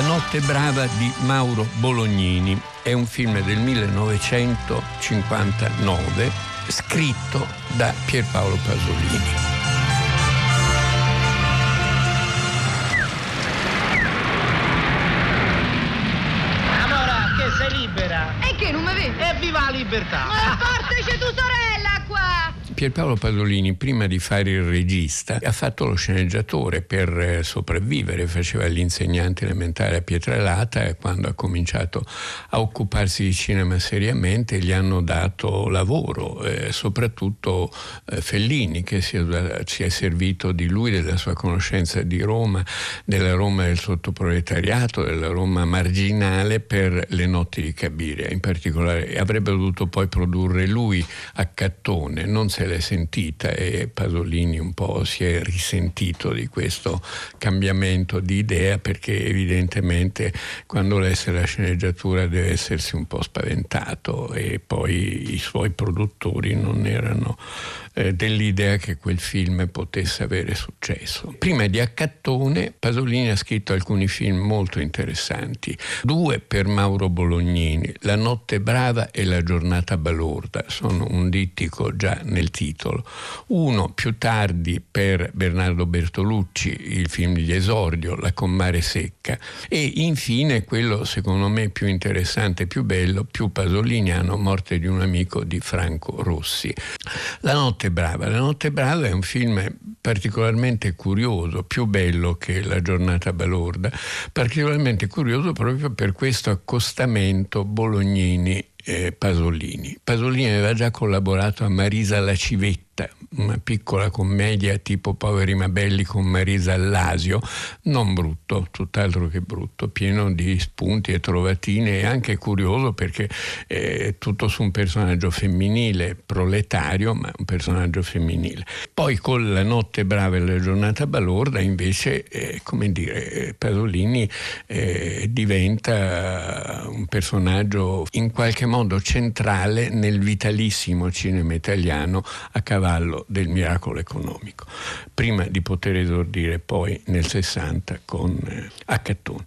La notte brava di Mauro Bolognini è un film del 1959 scritto da Pierpaolo Pasolini. Amora, che sei libera? E che non mi vedi? Evviva la libertà! Ma portaci tua sorella! Pierpaolo Pasolini, prima di fare il regista, ha fatto lo sceneggiatore per eh, sopravvivere, faceva l'insegnante elementare a Pietralata e quando ha cominciato a occuparsi di cinema seriamente gli hanno dato lavoro, eh, soprattutto eh, Fellini che si è, si è, servito di lui, della sua conoscenza di Roma, della Roma del sottoproletariato, della Roma marginale per le notti di Cabiria, in particolare avrebbe dovuto poi produrre lui a Cattone, non se l'è sentita e Pasolini un po' si è risentito di questo cambiamento di idea perché evidentemente quando lesse la sceneggiatura deve essersi un po' spaventato e poi i suoi produttori non erano eh, dell'idea che quel film potesse avere successo. Prima di Accattone, Pasolini ha scritto alcuni film molto interessanti, due per Mauro Bolognini, La notte brava e La giornata balorda, sono un dittico già nel titolo, uno più tardi per Bernardo Bertolucci, il film di esordio, La comare secca, e infine quello secondo me più interessante, più bello, più pasoliniano, Morte di un amico di Franco Rossi. La notte brava. La notte brava è un film particolarmente curioso, più bello che La giornata balorda, particolarmente curioso proprio per questo accostamento Bolognini eh, Pasolini. Pasolini aveva già collaborato a Marisa La Civetta, una piccola commedia tipo Poveri ma belli con Marisa Allasio, non brutto, tutt'altro che brutto, pieno di spunti e trovatine e anche curioso perché è tutto su un personaggio femminile, proletario, ma un personaggio femminile. Poi con La notte brava e la giornata balorda invece, eh, come dire, Pasolini eh, diventa un personaggio in qualche modo centrale nel vitalissimo cinema italiano a cavallo del miracolo economico, prima di poter esordire poi nel 60 con eh, Accattone.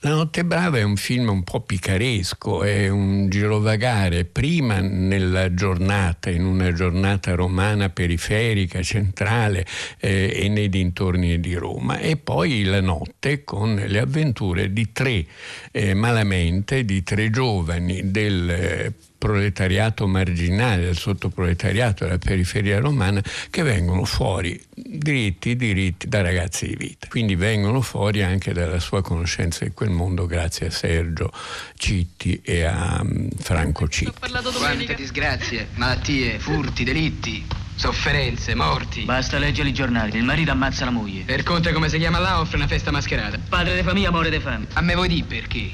La notte brava è un film un po' picaresco, è un girovagare prima nella giornata, in una giornata romana periferica, centrale eh, e nei dintorni di Roma, e poi la notte con le avventure di tre eh, malamente, di tre giovani del eh, proletariato marginale, del sottoproletariato della periferia romana che vengono fuori diritti, diritti da ragazzi di vita. Quindi vengono fuori anche dalla sua conoscenza di quel mondo grazie a Sergio Citti e a um, Franco Citti. Quante disgrazie, malattie, furti, delitti. Sofferenze, morti. Basta leggere i giornali. Il marito ammazza la moglie. Per conto come si chiama là offre una festa mascherata. Padre di famiglia muore di fame. A me vuoi dire perché?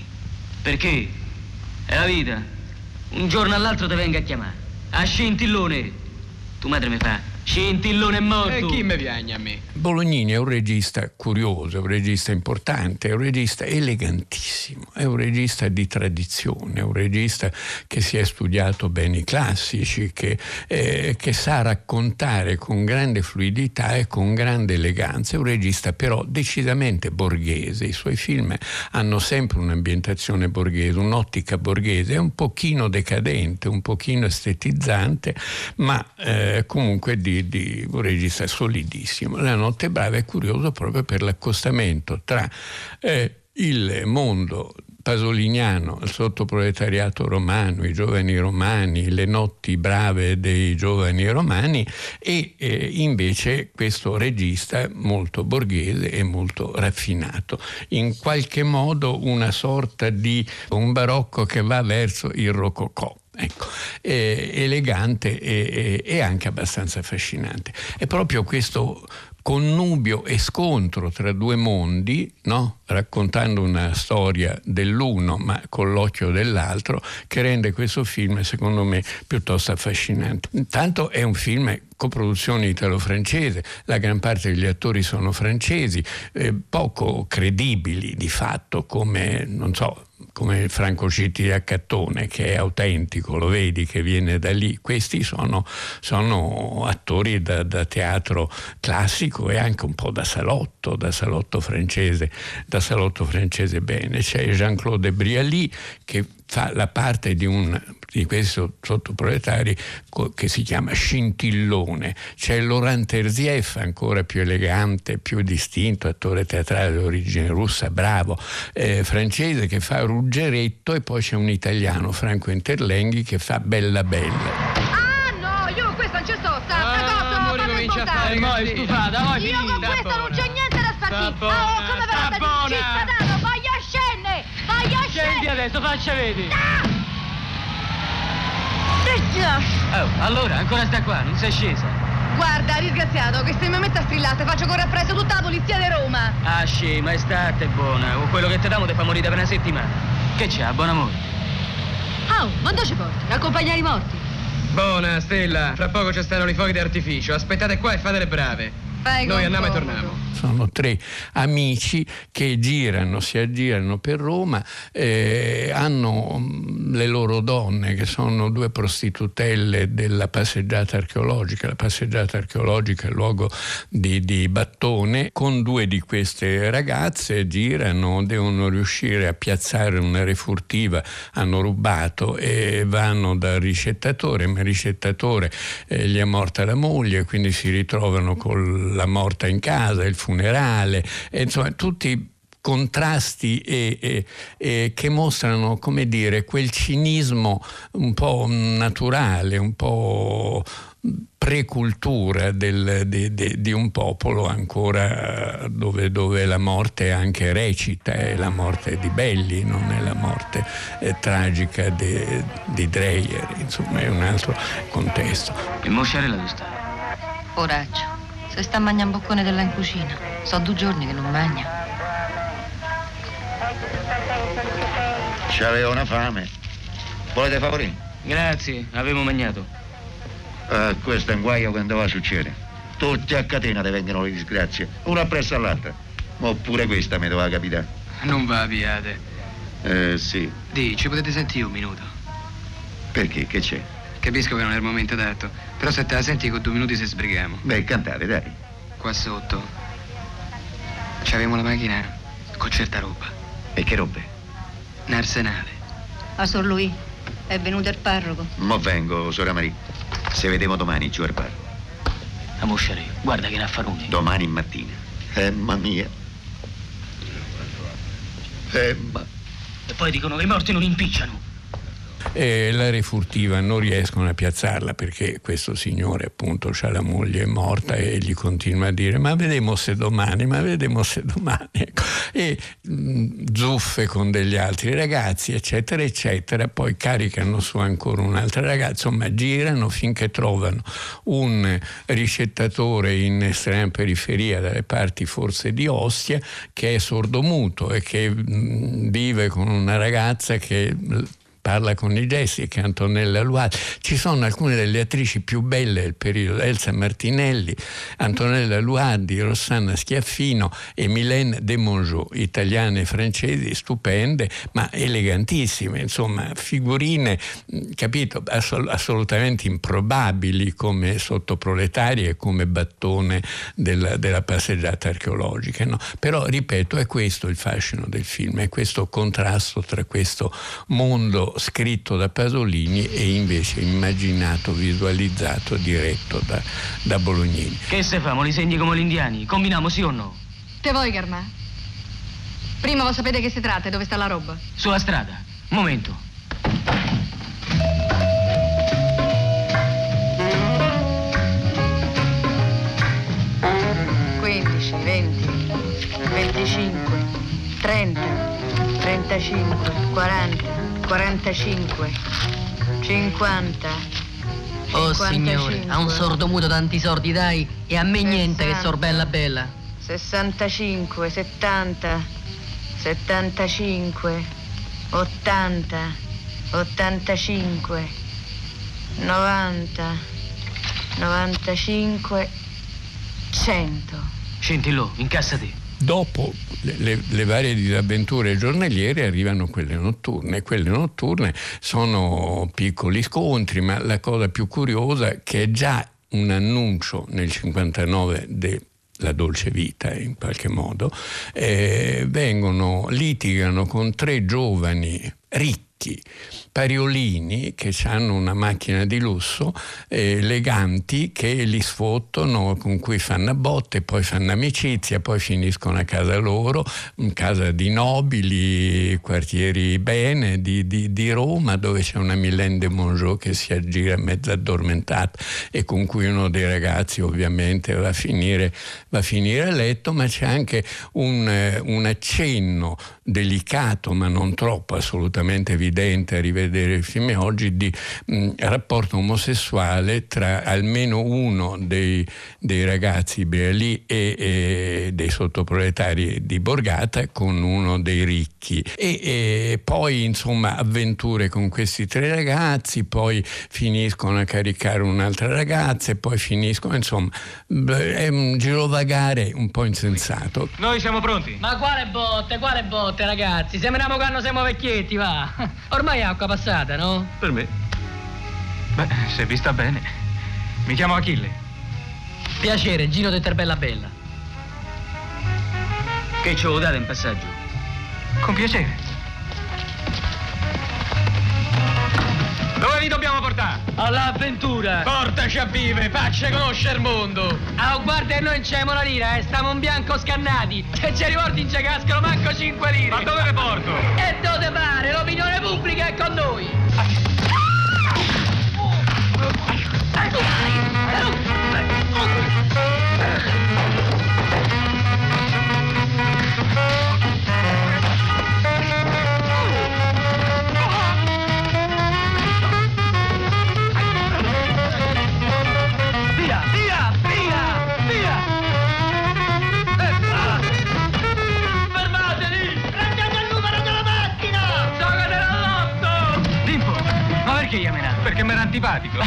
Perché? È la vita. Un giorno all'altro ti venga a chiamare. A scintillone. Tu madre mi fa, Scintillone è morto. E chi mi piagne a me? Bolognini è un regista curioso, è un regista importante, è un regista elegantissimo, è un regista di tradizione, è un regista che si è studiato bene i classici, che, eh, che sa raccontare con grande fluidità e con grande eleganza. È un regista però decisamente borghese. I suoi film hanno sempre un'ambientazione borghese, un'ottica borghese, è un pochino decadente, un pochino estetizzante, ma eh, comunque di di, un regista solidissimo. La notte brava è curioso proprio per l'accostamento tra eh, il mondo pasoliniano, il sottoproletariato romano, i giovani romani, le notti brave dei giovani romani e eh, invece questo regista molto borghese e molto raffinato, in qualche modo una sorta di un barocco che va verso il rococò. Ecco, eh, elegante e, e, anche abbastanza affascinante. È proprio questo connubio e scontro tra due mondi, no? Raccontando una storia dell'uno ma con l'occhio dell'altro che rende questo film secondo me piuttosto affascinante. Intanto è un film coproduzione italo-francese, la gran parte degli attori sono francesi, eh, poco credibili di fatto come, non so, come Franco Citti a Cattone, che è autentico, lo vedi che viene da lì. Questi sono, sono attori da, da, teatro classico e anche un po' da salotto, da salotto francese, da salotto francese bene. C'è Jean-Claude Brialy che fa la parte di un di questo sottoproletari che si chiama Scintillone. C'è Laurent Terzieff, ancora più elegante, più distinto, attore teatrale di origine russa, bravo, eh, francese che fa Ruggeretto e poi c'è un italiano, Franco Interlenghi, che fa Bella Bella. Ah no, io con questa non ci sto, sta, ah, cosa, mo ricomincia a fare mo' è stufata, mo' Io con questa non c'è niente Ah, oh, come verrà da cittadino, voglio scende, voglio scende. Scendi adesso, faccia vedi. Ah! Oh, allora, ancora sta qua, non sei scesa. Guarda, disgraziato, che se mi metto a strillare faccio correre presso tutta la polizia di Roma. Ah, scema, estate buona. O quello che ti damo ti fa morire per una settimana. Che c'ha, buon amore? Oh, ma dove ci porti? Accompagnare i morti? Buona, Stella. Fra poco ci stanno i fuochi d'artificio. Aspettate qua e fate le brave. Noi andiamo e torniamo. Sono tre amici che girano, si aggirano per Roma, eh, hanno mm, le loro donne che sono due prostitutelle della passeggiata archeologica. La passeggiata archeologica è il luogo di, di Battone. Con due di queste ragazze girano, devono riuscire a piazzare una refurtiva, hanno rubato e vanno dal ricettatore, ma il ricettatore eh, gli è morta la moglie, quindi si ritrovano con la morta in casa, il funerale, e insomma tutti contrasti e, e, e che mostrano, come dire, quel cinismo un po' naturale, un po' precultura del, di, di, di, un popolo ancora dove, dove, la morte anche recita, è la morte di Belli, non è la morte eh, tragica di, di Dreyer, insomma è un altro contesto. E mosciare la sta? Coraggio. Se sta mangiando un boccone della in cucina. So due giorni che non mangia. C'aveva una fame. Volete favorire? Grazie, avevo mangiato. Eh, questo è un guaio che andava a succedere. Tutti a catena ti vengono le disgrazie, una appresso all'altra. Ma pure questa mi doveva capitare. Non va, abbiate. Eh, sì. Di, ci potete sentire un minuto? Perché? Che c'è? Capisco che non è il momento adatto, però se te la senti con due minuti se sbrighiamo. Beh, cantate, dai. Qua sotto c'avevamo la macchina con certa roba. E che robe? Un arsenale. Ma Sor lui è venuto il parroco. Mo vengo, sora Maria. Se vediamo domani giù al bar. A mosciare, guarda che raffaroni. Domani mattina. Eh, mamma mia. Eh, ma... E poi dicono che i morti non impicciano. E la refurtiva non riescono a piazzarla perché questo signore appunto ha la moglie morta e gli continua a dire ma vedremo se domani, ma vedremo se domani ecco. e mh, zuffe con degli altri ragazzi eccetera eccetera poi caricano su ancora un'altra ragazza insomma girano finché trovano un ricettatore in estrema periferia dalle parti forse di Ostia che è sordomuto e che mh, vive con una ragazza che parla con i gesti, che Antonella Luati. Ci sono alcune delle attrici più belle del periodo, Elsa Martinelli, Antonella Luardi, Rossana Schiaffino e Mylène de Mongeau, italiane e francesi, stupende, ma elegantissime, insomma, figurine, capito, assol- assolutamente improbabili come sottoproletarie come battone della, della passeggiata archeologica. No? Però, ripeto, è questo il fascino del film, è questo contrasto tra questo mondo scritto da Pasolini e invece immaginato, visualizzato, diretto da, da Bolognini. Che se famo, li segni come gli indiani? Combiniamo sì o no? Te vuoi, Carmà? Prima vuoi sapere che si tratta e dove sta la roba? Sulla strada. Momento. 15, 20, 25, 30, 35, 40, 45, 50. Oh 55, signore, a un sordomuto tanti sordi dai e a me niente che sor bella bella. 65, 70, 75, 80, 85, 90, 95, 100. Scintillò, incassati. Dopo le, le, varie disavventure giornaliere arrivano quelle notturne. Quelle notturne sono piccoli scontri, ma la cosa più curiosa che è già un annuncio nel 59 della dolce vita in qualche modo, eh, vengono, litigano con tre giovani ricchi pariolini che hanno una macchina di lusso, eh, eleganti, che li sfottono, con cui fanno botte, poi fanno amicizia, poi finiscono a casa loro, in casa di nobili, quartieri bene di, di, di Roma, dove c'è una Mylène de Mongeau che si aggira mezza addormentata e con cui uno dei ragazzi ovviamente va a finire, va a, finire a letto, ma c'è anche un, eh, un accenno delicato, ma non troppo assolutamente evidente a rivedere vedere il film oggi di mh, rapporto omosessuale tra almeno uno dei, dei ragazzi Bealì e, e, dei sottoproletari di Borgata con uno dei ricchi. E, e, poi insomma avventure con questi tre ragazzi poi finiscono a caricare un'altra ragazza e poi finiscono insomma è un girovagare un po' insensato. Noi siamo pronti. Ma quale botte quale botte ragazzi? Sembriamo quando siamo vecchietti va. Ormai acqua passata, no? Per me. Beh, se vi sta bene. Mi chiamo Achille. Piacere, Gino de Terbella Bella. Che ci vuoi dare in passaggio? Con piacere. Dove vi dobbiamo portare? All'avventura! Portaci a vive, faccia conoscere il mondo! Ah, guarda, e noi non c'è una lira, eh, stiamo un bianco scannati! Se ci riporti in cascano manco 5 lire! Ma dove le porto? E dove pare, l'opinione pubblica è con noi! Via, Antipatico.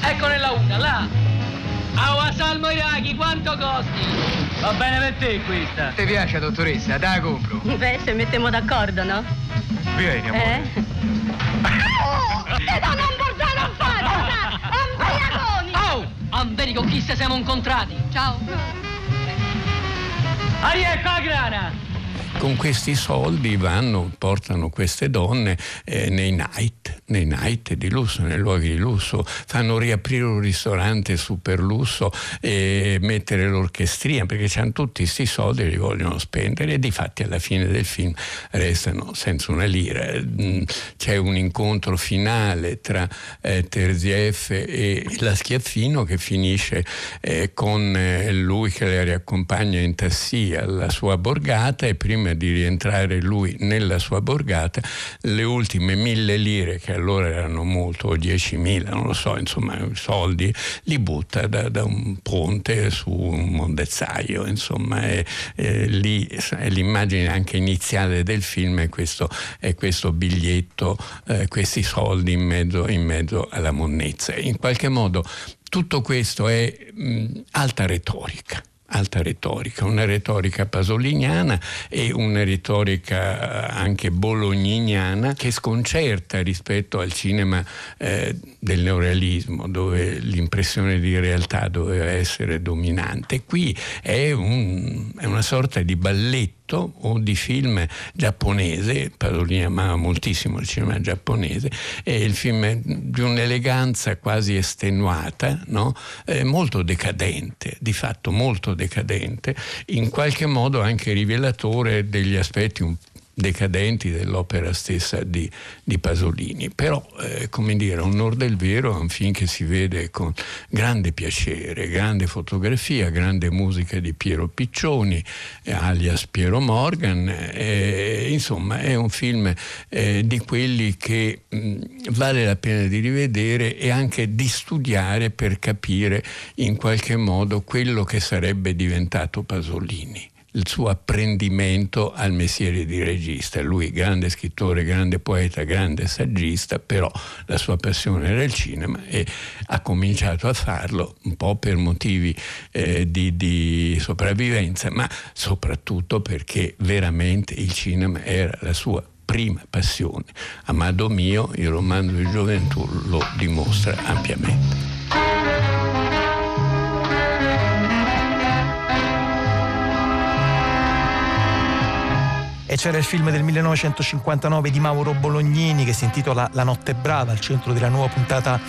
Ecco nella una, là! Aua Salmo Iraqi, quanto costi? Va bene per te questa. Ti piace, dottoressa? Te la compro. Beh, se mettiamo d'accordo, no? Vieni, amore. Eh? Ti danno un bordello a! Amberi con chi se siamo incontrati. Ciao. Ahi, ecco la grana! Con questi soldi vanno, portano queste donne eh, nei night, nei night di lusso, nei luoghi di lusso, fanno riaprire un ristorante super lusso e mettere l'orchestrina perché hanno tutti questi soldi e li vogliono spendere e di fatti alla fine del film restano senza una lira. Mm, C'è un incontro finale tra eh, Terzieff e la Schiaffino che finisce eh, con eh, lui che le riaccompagna in tassi alla sua borgata e prima di rientrare lui nella sua borgata, le ultime mille lire, che allora erano molto, o diecimila, non lo so, insomma, soldi, li butta da, da un ponte su un mondezzaio, insomma, e, e lì è l'immagine anche iniziale del film è questo, è questo biglietto, eh, questi soldi in mezzo, in mezzo alla monnezza. In qualche modo tutto questo è mh, alta retorica alta retorica, una retorica pasoliniana e una retorica anche bologniniana che sconcerta rispetto al cinema eh, del neorealismo dove l'impressione di realtà doveva essere dominante. Qui è, un, è una sorta di balletto o di film giapponese, Pasolini amava moltissimo il cinema giapponese, e il film è di un'eleganza quasi estenuata, no? eh, molto decadente, di fatto molto decadente, in qualche modo anche rivelatore degli aspetti un decadenti dell'opera stessa di, di Pasolini. Però, eh, come dire, onor del vero è un film che si vede con grande piacere, grande fotografia, grande musica di Piero Piccioni, eh, alias Piero Morgan. Eh, insomma, è un film eh, di quelli che mh, vale la pena di rivedere e anche di studiare per capire in qualche modo quello che sarebbe diventato Pasolini il suo apprendimento al mestiere di regista. Lui, grande scrittore, grande poeta, grande saggista, però la sua passione era il cinema e ha cominciato a farlo un po' per motivi eh, di, di sopravvivenza, ma soprattutto perché veramente il cinema era la sua prima passione. Amado mio, il romanzo di gioventù lo dimostra ampiamente. E c'era il film del 1959 di Mauro Bolognini che si intitola La notte brava, al centro della nuova puntata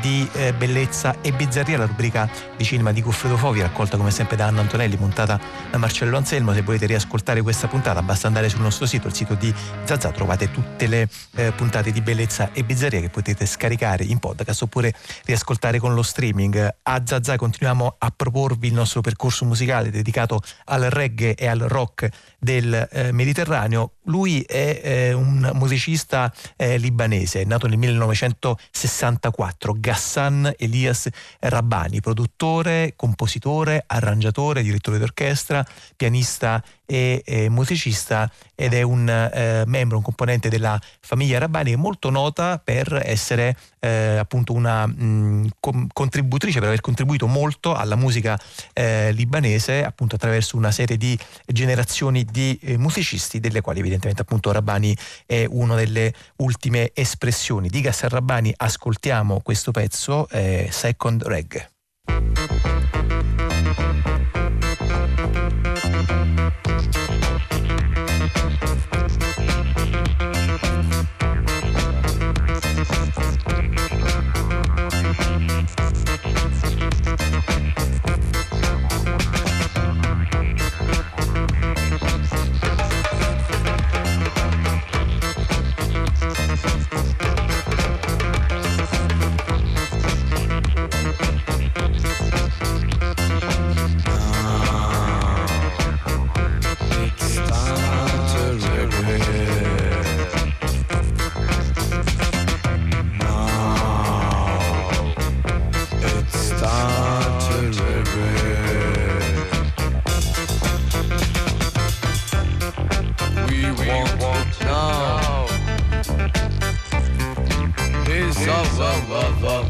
di eh, Bellezza e Bizzarria, la rubrica di cinema di Goffredo Fovi, raccolta come sempre da Anna Antonelli, montata da Marcello Anselmo. Se volete riascoltare questa puntata basta andare sul nostro sito, il sito di Zazza, trovate tutte le eh, puntate di Bellezza e Bizzarria che potete scaricare in podcast oppure riascoltare con lo streaming. A Zazza continuiamo a proporvi il nostro percorso musicale dedicato al reggae e al rock del eh, Mediterraneo. Lui è eh, un musicista eh, libanese, nato nel 1964, Ghassan Elias Rabbani, produttore, compositore, arrangiatore, direttore d'orchestra, pianista e, e musicista ed è un eh, membro, un componente della famiglia Rabbani molto nota per essere eh, appunto una mh, mm, com- contributrice, per aver contribuito molto alla musica eh, libanese appunto attraverso una serie di generazioni di eh, musicisti delle quali evidentemente appunto Rabbani è una delle ultime espressioni. Di Gasser Rabbani ascoltiamo questo pezzo, eh, Second Reg. whoa, whoa, whoa.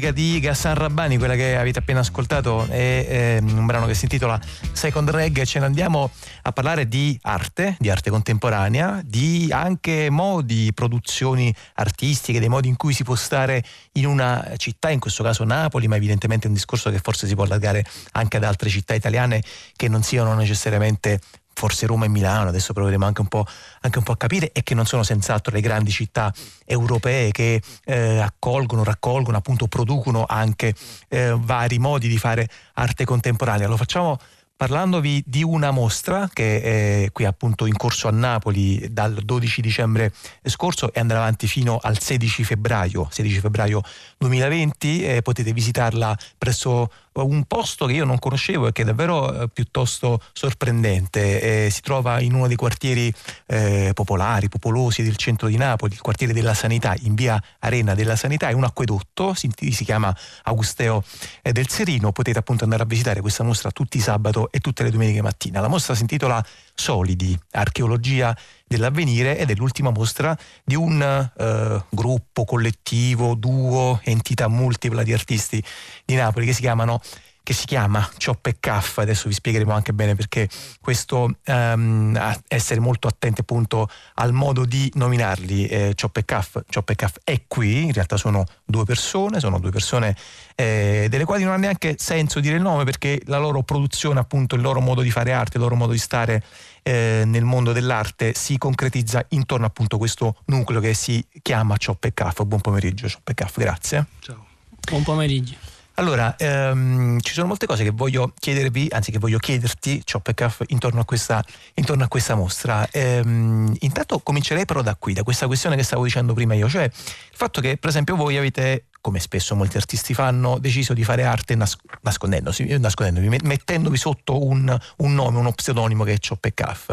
Musica di Gassan Rabbani, quella che avete appena ascoltato, è, è un brano che si intitola Second Reg ce ne andiamo a parlare di arte, di arte contemporanea, di anche modi, produzioni artistiche, dei modi in cui si può stare in una città, in questo caso Napoli, ma evidentemente è un discorso che forse si può allargare anche ad altre città italiane che non siano necessariamente forse Roma e Milano, adesso proveremo anche un po', anche un po a capire, e che non sono senz'altro le grandi città europee che eh, accolgono, raccolgono, appunto producono anche eh, vari modi di fare arte contemporanea. Lo facciamo parlandovi di una mostra che è qui appunto in corso a Napoli dal 12 dicembre scorso e andrà avanti fino al 16 febbraio, 16 febbraio 2020 e potete visitarla presso un posto che io non conoscevo e che è davvero eh, piuttosto sorprendente. Eh, si trova in uno dei quartieri eh, popolari, popolosi del centro di Napoli, il quartiere della Sanità, in via Arena della Sanità, è un acquedotto, si, si chiama Augusteo eh, del Serino, potete appunto andare a visitare questa mostra tutti i sabato e tutte le domeniche mattina. La mostra si intitola Solidi, archeologia dell'avvenire ed è l'ultima mostra di un eh, gruppo, collettivo, duo, entità multipla di artisti di Napoli che si chiamano che si chiama Chop e Caff, adesso vi spiegheremo anche bene perché questo um, essere molto attenti appunto al modo di nominarli, eh, Chop e Caff, Chop e Caff è qui, in realtà sono due persone, sono due persone eh, delle quali non ha neanche senso dire il nome perché la loro produzione appunto, il loro modo di fare arte, il loro modo di stare eh, nel mondo dell'arte si concretizza intorno appunto a questo nucleo che si chiama Chop e Caff. Buon pomeriggio Chop e Caff, grazie. Ciao. Buon pomeriggio. Allora, ehm, ci sono molte cose che voglio chiedervi, anzi che voglio chiederti, Chop e Caff, intorno a questa, intorno a questa mostra. Ehm, intanto comincerei però da qui, da questa questione che stavo dicendo prima io, cioè il fatto che per esempio voi avete come spesso molti artisti fanno, deciso di fare arte nas- nascondendosi, nascondendovi, mettendovi sotto un, un, nome, uno pseudonimo che è Chop e Caff.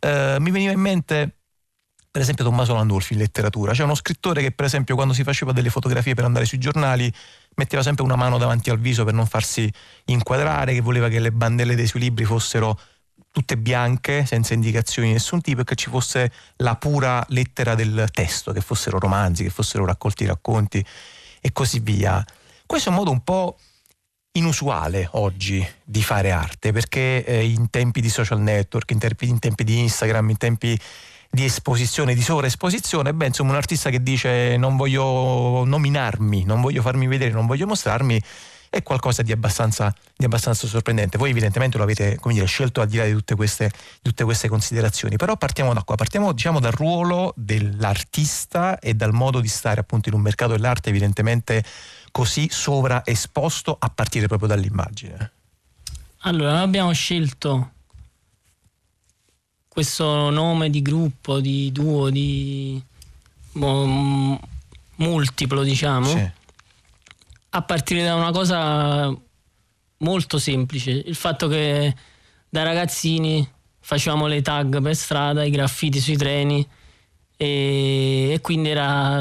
Eh, mi veniva in mente per esempio Tommaso Landolfi in letteratura. C'è uno scrittore che per esempio quando si faceva delle fotografie per andare sui giornali metteva sempre una mano davanti al viso per non farsi inquadrare, che voleva che le bandelle dei suoi libri fossero tutte bianche, senza indicazioni di nessun tipo, e che ci fosse la pura lettera del testo, che fossero romanzi, che fossero raccolti racconti e così via. Questo è un modo un po' inusuale oggi di fare arte, perché eh, in tempi di social network, in tempi, in tempi di Instagram, in tempi di esposizione, di sovraesposizione, beh, insomma, un artista che dice non voglio nominarmi, non voglio farmi vedere, non voglio mostrarmi, è qualcosa di abbastanza, di abbastanza sorprendente. Voi evidentemente lo avete dire, scelto al di là di tutte, queste, di tutte queste considerazioni, però partiamo da qua, partiamo diciamo, dal ruolo dell'artista e dal modo di stare appunto in un mercato dell'arte evidentemente così sovraesposto a partire proprio dall'immagine. Allora, abbiamo scelto questo nome di gruppo, di duo, di mo, multiplo, diciamo, sì. A partire da una cosa molto semplice, il fatto che da ragazzini facevamo le tag per strada, i graffiti sui treni e, e quindi era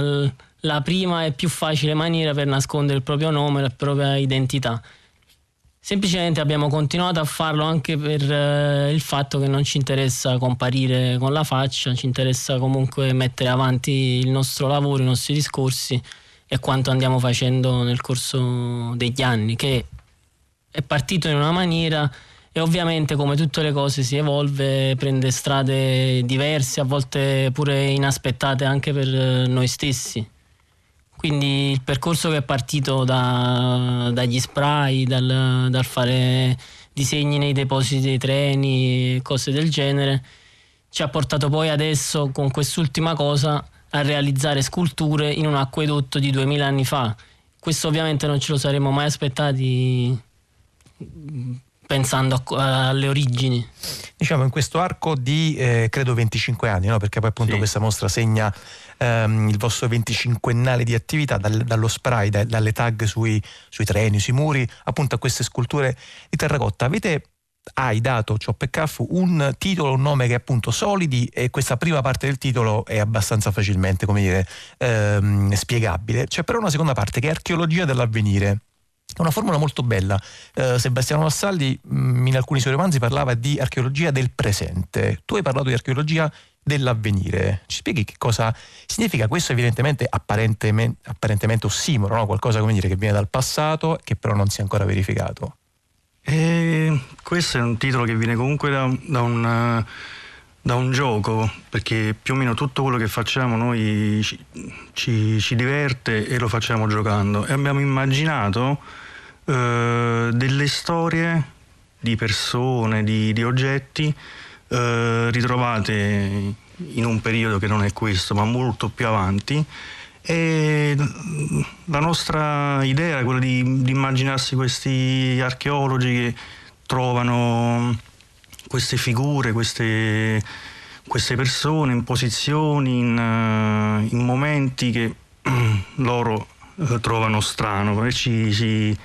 la prima e più facile maniera per nascondere il proprio nome, la propria identità. Semplicemente abbiamo continuato a farlo anche per eh, il fatto che non ci interessa comparire con la faccia, ci interessa comunque mettere avanti il nostro lavoro, i nostri discorsi e quanto andiamo facendo nel corso degli anni, che è partito in una maniera e ovviamente come tutte le cose si evolve, prende strade diverse, a volte pure inaspettate anche per noi stessi. Quindi il percorso che è partito da, dagli spray, dal, dal, fare disegni nei depositi dei treni, cose del genere, ci ha portato poi adesso con quest'ultima cosa a realizzare sculture in un acquedotto di 2000 anni fa. Questo ovviamente non ce lo saremmo mai aspettati pensando a, alle origini. Diciamo in questo arco di eh, credo 25 anni, no? perché poi appunto sì. questa mostra segna ehm, il vostro 25ennale di attività, dal, dallo spray, da, dalle tag sui, sui treni, sui muri, appunto a queste sculture di terracotta. Avete hai dato Ciop e Caff un titolo, un nome che è appunto solidi e questa prima parte del titolo è abbastanza facilmente, come dire, ehm, spiegabile. C'è però una seconda parte che è archeologia dell'avvenire. È una formula molto bella. Eh, Sebastiano Vassalli mm, in alcuni suoi romanzi parlava di archeologia del presente. Tu hai parlato di archeologia dell'avvenire. Ci spieghi che cosa significa questo evidentemente apparentemente, apparentemente ossimoro, no? qualcosa come dire che viene dal passato che però non si è ancora verificato? E questo è un titolo che viene comunque da, da, un, da, un, gioco, perché più o meno tutto quello che facciamo noi ci, ci, ci diverte e lo facciamo giocando. E abbiamo immaginato eh, delle storie di persone, di, di oggetti eh, ritrovate in un periodo che non è questo, ma molto più avanti. E la nostra idea è quella di, di immaginarsi questi archeologi che trovano queste figure, queste, queste persone in posizioni, in, uh, in momenti che loro uh, trovano strano e ci, ci,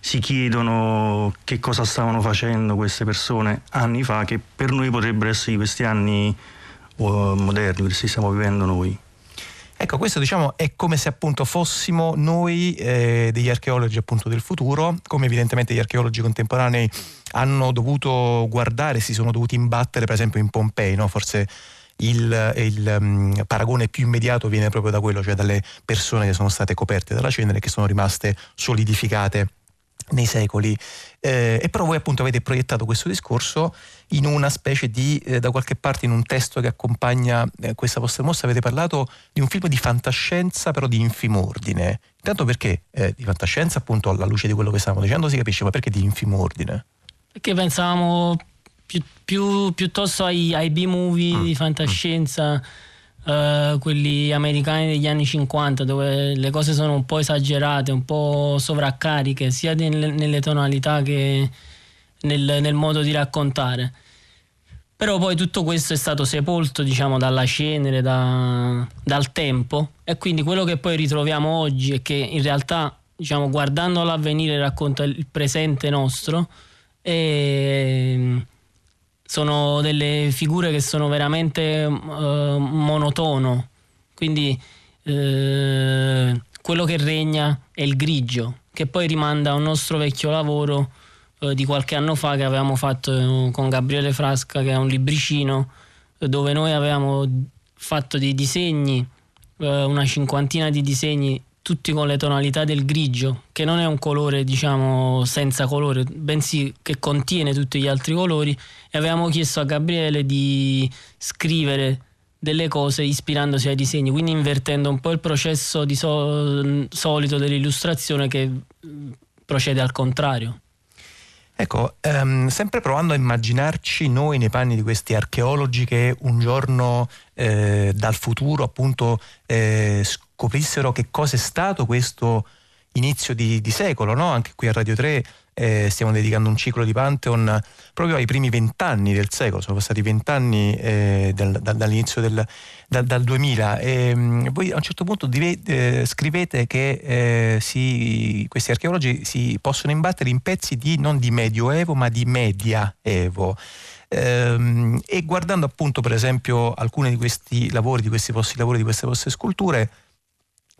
si chiedono che cosa stavano facendo queste persone anni fa che per noi potrebbero essere questi anni uh, moderni, che stiamo vivendo noi. Ecco, questo diciamo è come se appunto fossimo noi eh, degli archeologi appunto del futuro, come evidentemente gli archeologi contemporanei hanno dovuto guardare, si sono dovuti imbattere per esempio in Pompei, no? forse il, il um, paragone più immediato viene proprio da quello, cioè dalle persone che sono state coperte dalla cenere e che sono rimaste solidificate nei secoli. Eh, e però voi appunto avete proiettato questo discorso in una specie di, eh, da qualche parte in un testo che accompagna eh, questa vostra mostra, avete parlato di un film di fantascienza però di infimordine. Intanto perché eh, di fantascienza appunto alla luce di quello che stavamo dicendo si capisce, ma perché di infimordine? Perché pensavamo più, più, piuttosto ai, ai B-movie mm. di fantascienza. Mm Uh, quelli americani degli anni 50 dove le cose sono un po' esagerate, un po' sovraccariche sia nelle, nelle tonalità che nel, nel, modo di raccontare. Però poi tutto questo è stato sepolto diciamo dalla cenere, da, dal tempo e quindi quello che poi ritroviamo oggi è che in realtà diciamo guardando l'avvenire racconta il presente nostro e sono delle figure che sono veramente uh, monotono, quindi uh, quello che regna è il grigio, che poi rimanda a un nostro vecchio lavoro uh, di qualche anno fa che avevamo fatto con Gabriele Frasca, che è un libricino, dove noi avevamo fatto dei disegni, una cinquantina di disegni tutti con le tonalità del grigio, che non è un colore diciamo senza colore, bensì che contiene tutti gli altri colori e avevamo chiesto a Gabriele di scrivere delle cose ispirandosi ai disegni, quindi invertendo un po' il processo di so- solito dell'illustrazione che mm, procede al contrario. Ecco, um, sempre provando a immaginarci noi nei panni di questi archeologi che un giorno eh, dal futuro appunto eh, scoprissero che cosa è stato questo inizio di, di secolo, no? anche qui a Radio 3 eh, stiamo dedicando un ciclo di Pantheon proprio ai primi vent'anni del secolo, sono passati vent'anni eh, dal, dall'inizio del dal, dal 2000 e um, voi a un certo punto dive, eh, scrivete che eh, si, questi archeologi si possono imbattere in pezzi di, non di medioevo ma di mediaevo. Ehm, e guardando appunto per esempio alcuni di questi lavori, di questi vostri lavori, di queste vostre sculture,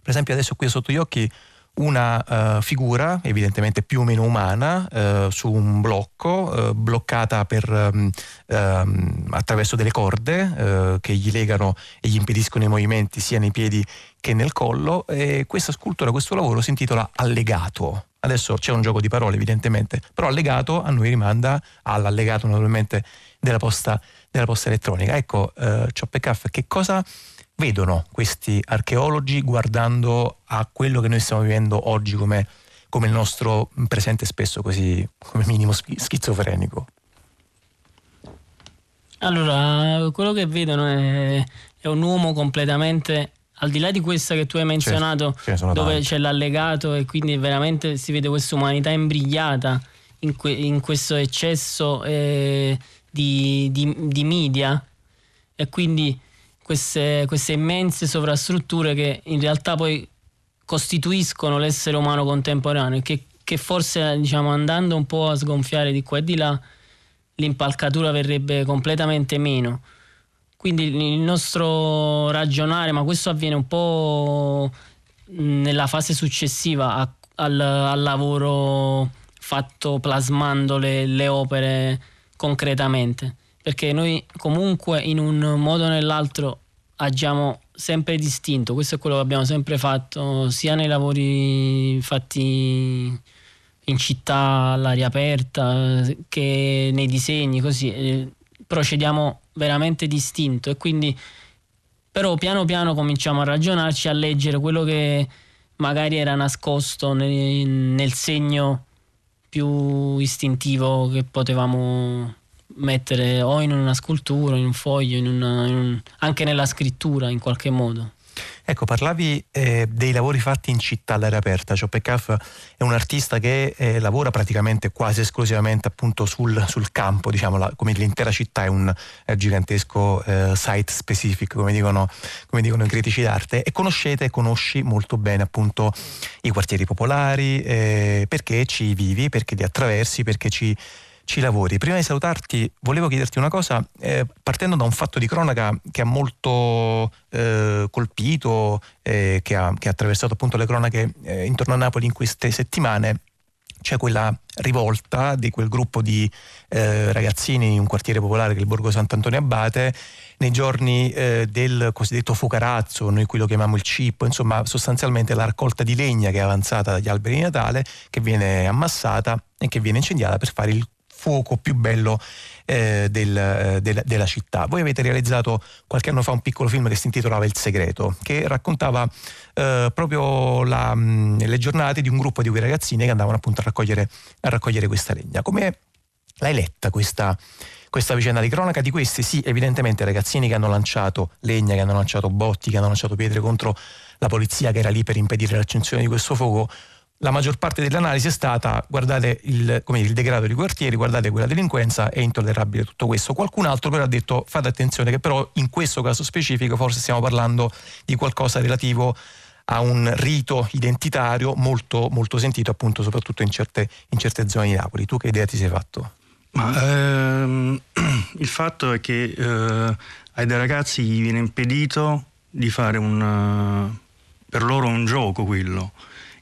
per esempio adesso qui sotto gli occhi una uh, figura evidentemente più o meno umana uh, su un blocco uh, bloccata per, um, um, attraverso delle corde che gli legano e gli impediscono i movimenti sia nei piedi che nel collo e questa scultura, questo lavoro si intitola Allegato. Adesso c'è un gioco di parole evidentemente, però allegato a noi rimanda all'allegato naturalmente della posta, della posta elettronica. Ecco, uh, Choppe che cosa vedono questi archeologi guardando a quello che noi stiamo vivendo oggi come, come il nostro presente spesso così come minimo schizofrenico? Allora, quello che vedono è, è un uomo completamente al di là di questa che tu hai menzionato, certo, dove tanti. c'è l'allegato e quindi veramente si vede questa umanità imbrigliata in, que, in questo eccesso eh, di, di, di, media e quindi queste, queste immense sovrastrutture che in realtà poi costituiscono l'essere umano contemporaneo e che, che forse diciamo, andando un po' a sgonfiare di qua e di là l'impalcatura verrebbe completamente meno. Quindi il nostro ragionare, ma questo avviene un po' nella fase successiva a, al, al, lavoro fatto plasmando le, le opere concretamente perché noi comunque in un modo o nell'altro agiamo sempre distinto, questo è quello che abbiamo sempre fatto sia nei lavori fatti in città all'aria aperta che nei disegni, così eh, procediamo veramente distinto. E quindi però piano piano cominciamo a ragionarci, a leggere quello che magari era nascosto nel, nel segno più istintivo che potevamo mettere o in una scultura, in un foglio, in una, in un, anche nella scrittura in qualche modo. Ecco, parlavi eh, dei lavori fatti in città all'aria aperta. Cioè, Peccaff è un artista che eh, lavora praticamente quasi esclusivamente appunto sul, sul campo, diciamo, la, come l'intera città è un eh, gigantesco eh, site specific, come dicono, come dicono, i critici d'arte, e conoscete e conosci molto bene appunto i quartieri popolari, eh, perché ci vivi, perché li attraversi, perché ci ci lavori. Prima di salutarti volevo chiederti una cosa, eh, partendo da un fatto di cronaca che ha molto eh, colpito, eh, che, ha, che, ha, attraversato appunto le cronache eh, intorno a Napoli in queste settimane, c'è quella rivolta di quel gruppo di eh, ragazzini in un quartiere popolare che è il Borgo Sant'Antonio Abate nei giorni eh, del cosiddetto fucarazzo, noi qui lo chiamiamo il cippo, insomma sostanzialmente la raccolta di legna che è avanzata dagli alberi di Natale, che viene ammassata e che viene incendiata per fare il fuoco più bello eh, del, eh, del, della città. Voi avete realizzato qualche anno fa un piccolo film che si intitolava Il segreto, che raccontava eh, proprio la, mh, le giornate di un gruppo di quei ragazzini che andavano appunto a raccogliere, a raccogliere questa legna. Come l'hai letta questa, questa vicenda di cronaca di questi sì evidentemente ragazzini che hanno lanciato legna, che hanno lanciato botti, che hanno lanciato pietre contro la polizia che era lì per impedire l'accensione di questo fuoco la maggior parte dell'analisi è stata guardate il, dire, il, degrado di quartieri, guardate quella delinquenza, è intollerabile tutto questo. Qualcun altro però ha detto fate attenzione che però in questo caso specifico forse stiamo parlando di qualcosa relativo a un rito identitario molto, molto sentito appunto soprattutto in certe, in certe, zone di Napoli. Tu che idea ti sei fatto? Ma, ehm, il fatto è che eh, ai dei ragazzi gli viene impedito di fare un, per loro un gioco quello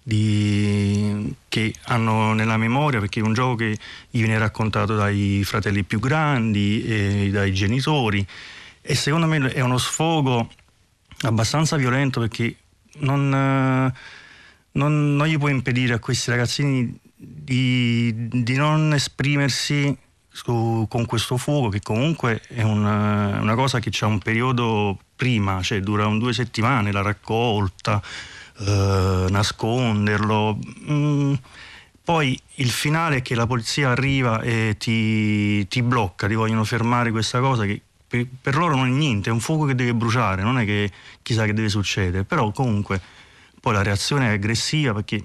di, che hanno nella memoria, perché è un gioco che gli viene raccontato dai fratelli più grandi dai genitori. E secondo me è uno sfogo abbastanza violento perché non, non, non gli può impedire a questi ragazzini di, di non esprimersi su, con questo fuoco che comunque è una, una cosa che ha un periodo prima, cioè dura un due settimane la raccolta eh, nasconderlo. Mm, poi il finale è che la polizia arriva e ti, ti blocca, ti vogliono fermare questa cosa che per, per, loro non è niente, è un fuoco che deve bruciare, non è che chissà che deve succedere, però comunque poi la reazione è aggressiva perché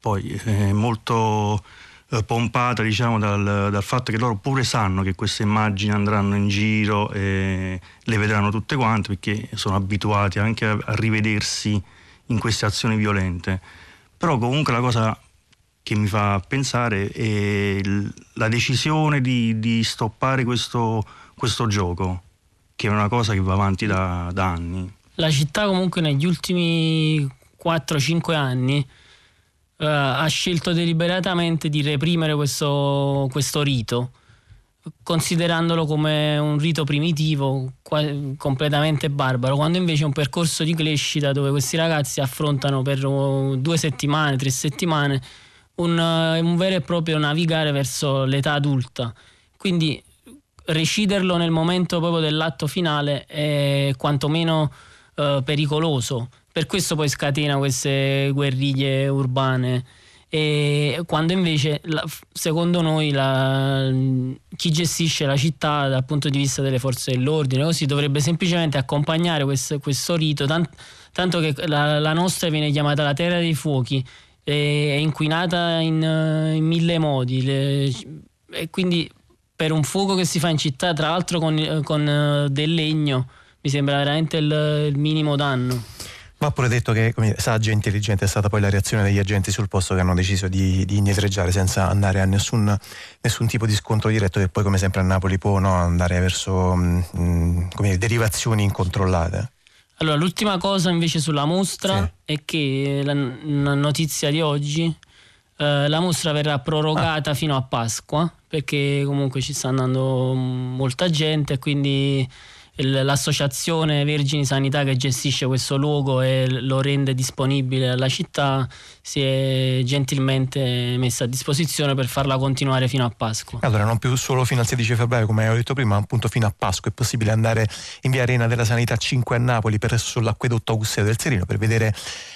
poi è molto eh, pompata diciamo, dal, dal, fatto che loro pure sanno che queste immagini andranno in giro e le vedranno tutte quante perché sono abituati anche a, a rivedersi in queste azioni violente. Però comunque la cosa che mi fa pensare è la decisione di, di stoppare questo, questo, gioco, che è una cosa che va avanti da, da anni. La città comunque negli ultimi 4-5 anni Uh, ha scelto deliberatamente di reprimere questo, questo rito considerandolo come un rito primitivo, completamente barbaro, quando invece è un percorso di crescita dove questi ragazzi affrontano per uh, due settimane, tre settimane un, uh, un vero e proprio navigare verso l'età adulta. Quindi reciderlo nel momento proprio dell'atto finale è quantomeno uh, pericoloso. Per questo poi scatena queste guerriglie urbane e quando invece secondo noi la, chi gestisce la città dal punto di vista delle forze dell'ordine così dovrebbe semplicemente accompagnare questo, questo rito tant, tanto che la, la, nostra viene chiamata la terra dei fuochi è inquinata in, in mille modi le, e quindi per un fuoco che si fa in città tra l'altro con, con del legno mi sembra veramente il, il minimo danno Va pure detto che come, saggia e intelligente è stata poi la reazione degli agenti sul posto che hanno deciso di, di indietreggiare senza andare a nessun, nessun, tipo di scontro diretto che poi come sempre a Napoli può no, andare verso mh, mm, mm, dire, derivazioni incontrollate. Allora, l'ultima cosa invece sulla mostra sì. è che la, la, notizia di oggi, eh, la mostra verrà prorogata ah. fino a Pasqua perché comunque ci sta andando molta gente e quindi l'associazione Vergini Sanità che gestisce questo luogo e lo rende disponibile alla città si è gentilmente messa a disposizione per farla continuare fino a Pasqua. Allora non più solo fino al 16 febbraio come ho detto prima, ma appunto fino a Pasqua è possibile andare in via Arena della Sanità 5 a Napoli per sull'acquedotto Augusteo del Serino per vedere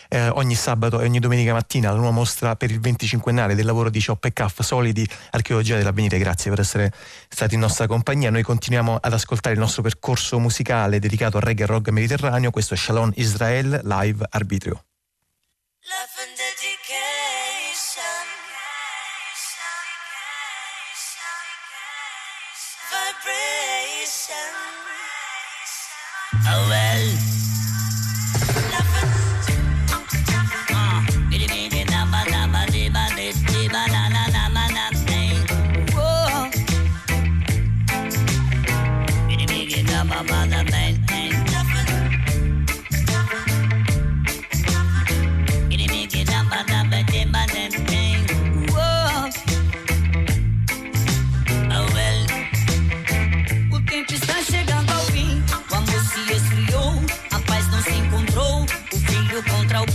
eh, ogni sabato e ogni domenica mattina la nuova mostra per il 25ennale del lavoro di Ciop e Caff Solidi Archeologia dell'Avvenire. Grazie per essere stati in nostra compagnia. Noi continuiamo ad ascoltare il nostro percorso percorso musicale dedicato al reggae e rock mediterraneo, questo è Shalom Israel live arbitrio. Oh well.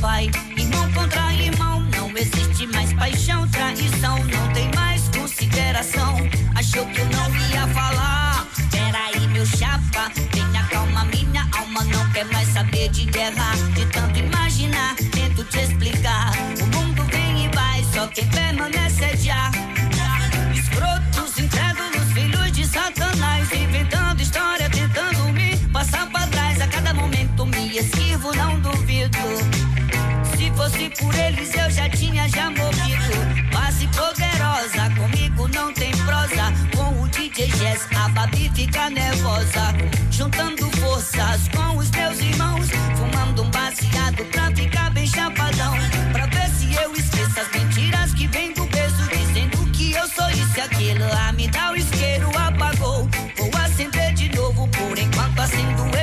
Pai. Irmão contra irmão, não existe mais paixão, traição, não tem mais consideração. Achou que eu não ia falar? Peraí, meu chapa, tenha calma, minha alma não quer mais saber de guerra. De tanto imaginar, tento te explicar. O mundo vem e vai, só quem permanece por eles eu já tinha já morrido. Base poderosa, comigo não tem prosa. Com o DJ Jess, a Babi fica nervosa. Juntando forças com os meus irmãos. Fumando um baseado pra ficar bem chapadão. Pra ver se eu esqueço as mentiras que vem do peso. Dizendo que eu sou isso e aquilo. A me dá o isqueiro apagou. Vou acender de novo, por enquanto acendo esse,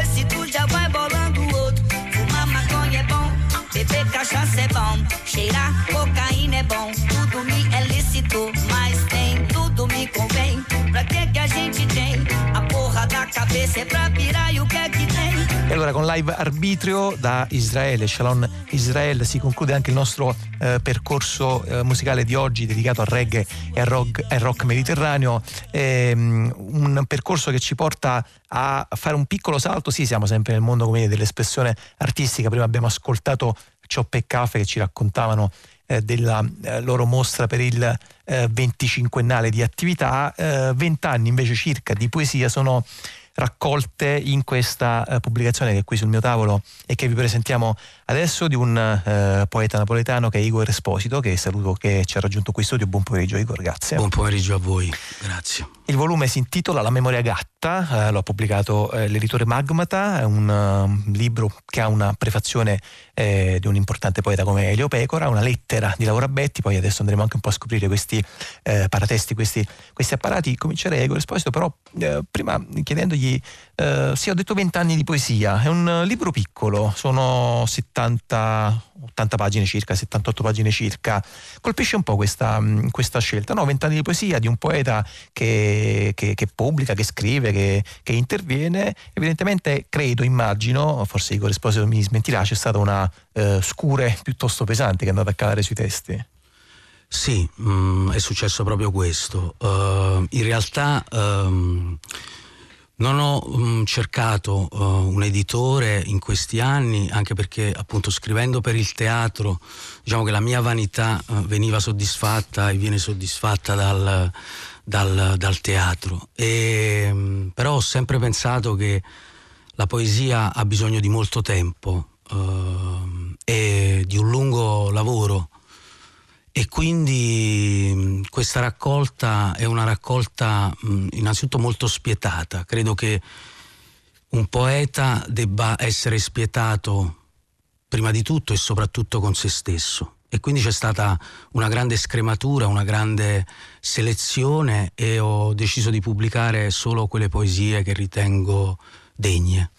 cheirar cocaína é bom. Tudo me é lícito, mas tem, tudo me convém. Pra que que a gente tem? A porra da cabeça é pra pirar e o que é que tem? E allora con live arbitrio da Israele, Shalom Israel, si conclude anche il nostro eh, percorso eh, musicale di oggi dedicato al reggae e al rock, al rock mediterraneo. Ehm, un percorso che ci porta a fare un piccolo salto, sì siamo sempre nel mondo come dell'espressione artistica, prima abbiamo ascoltato Cioppe e Cafe che ci raccontavano eh, della eh, loro mostra per il eh, 25ennale di attività, 20 eh, anni invece circa di poesia sono raccolte in questa eh, pubblicazione che è qui sul mio tavolo e che vi presentiamo adesso di un eh, poeta napoletano che è Igor Esposito, che saluto che ci ha raggiunto qui studio. Buon pomeriggio Igor, grazie. Buon pomeriggio a voi, grazie. Il volume si intitola La memoria gatta, eh, lo ha pubblicato eh, l'editore Magmata, è un uh, libro che ha una prefazione eh, di un importante poeta come Elio Pecora, una lettera di Laura Betti, poi adesso andremo anche un po' a scoprire questi eh, paratesti, questi, questi, apparati. Comincerei Igor Esposito, però eh, prima chiedendogli, sì ho detto 20 anni di poesia, è un libro piccolo, sono 70 80 pagine circa, 78 pagine circa. Colpisce un po' questa, mm, questa scelta, no? Vent'anni di poesia di un poeta che, che, che pubblica, che scrive, che, che, interviene. Evidentemente, credo, immagino, forse Igor Esposito mi smentirà, c'è stata una eh, scure piuttosto pesante che è andata a calare sui testi. Sì, mh, mm, è successo proprio questo. Uh, in realtà. Um, non ho um, cercato uh, un editore in questi anni, anche perché appunto scrivendo per il teatro, diciamo che la mia vanità uh, veniva soddisfatta e viene soddisfatta dal, dal, dal teatro. E, um, però ho sempre pensato che la poesia ha bisogno di molto tempo uh, e di un lungo lavoro e quindi mm, questa raccolta è una raccolta mm, innanzitutto molto spietata. Credo che un poeta debba essere spietato prima di tutto e soprattutto con se stesso. E quindi c'è stata una grande scrematura, una grande selezione e ho deciso di pubblicare solo quelle poesie che ritengo degne.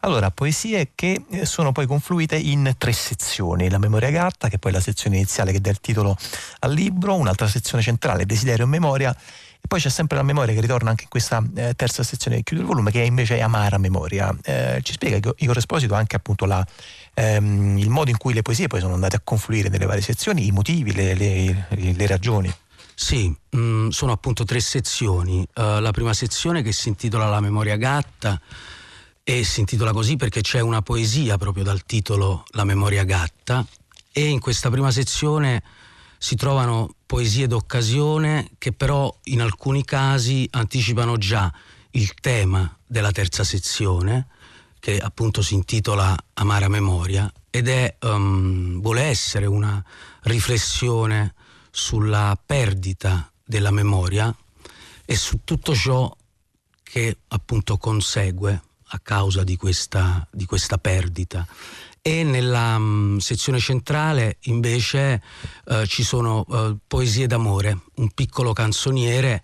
Allora, poesie che eh, sono poi confluite in tre sezioni, la memoria gatta, che è poi la sezione iniziale che dà il titolo al libro, un'altra sezione centrale, desiderio e memoria, e poi c'è sempre la memoria che ritorna anche in questa eh, terza sezione che chiude il volume, che è invece amara memoria. Eh, ci spiega Igor Esposito anche appunto la, ehm, il modo in cui le poesie poi sono andate a confluire nelle varie sezioni, i motivi, le, le, le ragioni. Sì, mh, mm, sono appunto tre sezioni. Uh, la prima sezione che si intitola La memoria gatta e si intitola così perché c'è una poesia proprio dal titolo La memoria gatta. E in questa prima sezione si trovano poesie d'occasione che però in alcuni casi anticipano già il tema della terza sezione, che appunto si intitola Amara Memoria, ed è, um, vuole essere una riflessione sulla perdita della memoria e su tutto ciò che appunto consegue a causa di questa, di questa perdita. E nella um, sezione centrale invece uh, ci sono uh, poesie d'amore, un piccolo canzoniere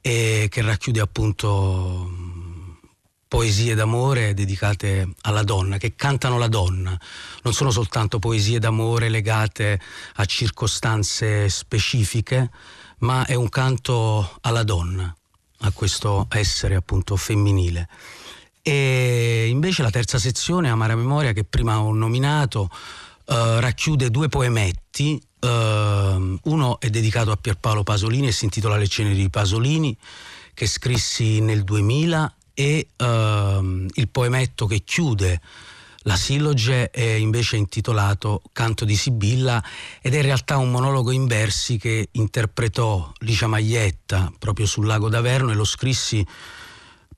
eh, che racchiude appunto um, poesie d'amore dedicate alla donna, che cantano la donna. Non sono soltanto poesie d'amore legate a circostanze specifiche, ma è un canto alla donna, a questo essere appunto femminile. E invece la terza sezione, Amara Memoria, che prima ho nominato, eh, racchiude due poemetti. Eh, uno è dedicato a Pierpaolo Pasolini e si intitola Le ceneri di Pasolini, che scrissi nel 2000, e eh, il poemetto che chiude la silloge è invece intitolato Canto di Sibilla ed è in realtà un monologo in versi che interpretò Licia Maglietta proprio sul lago d'Averno e lo scrissi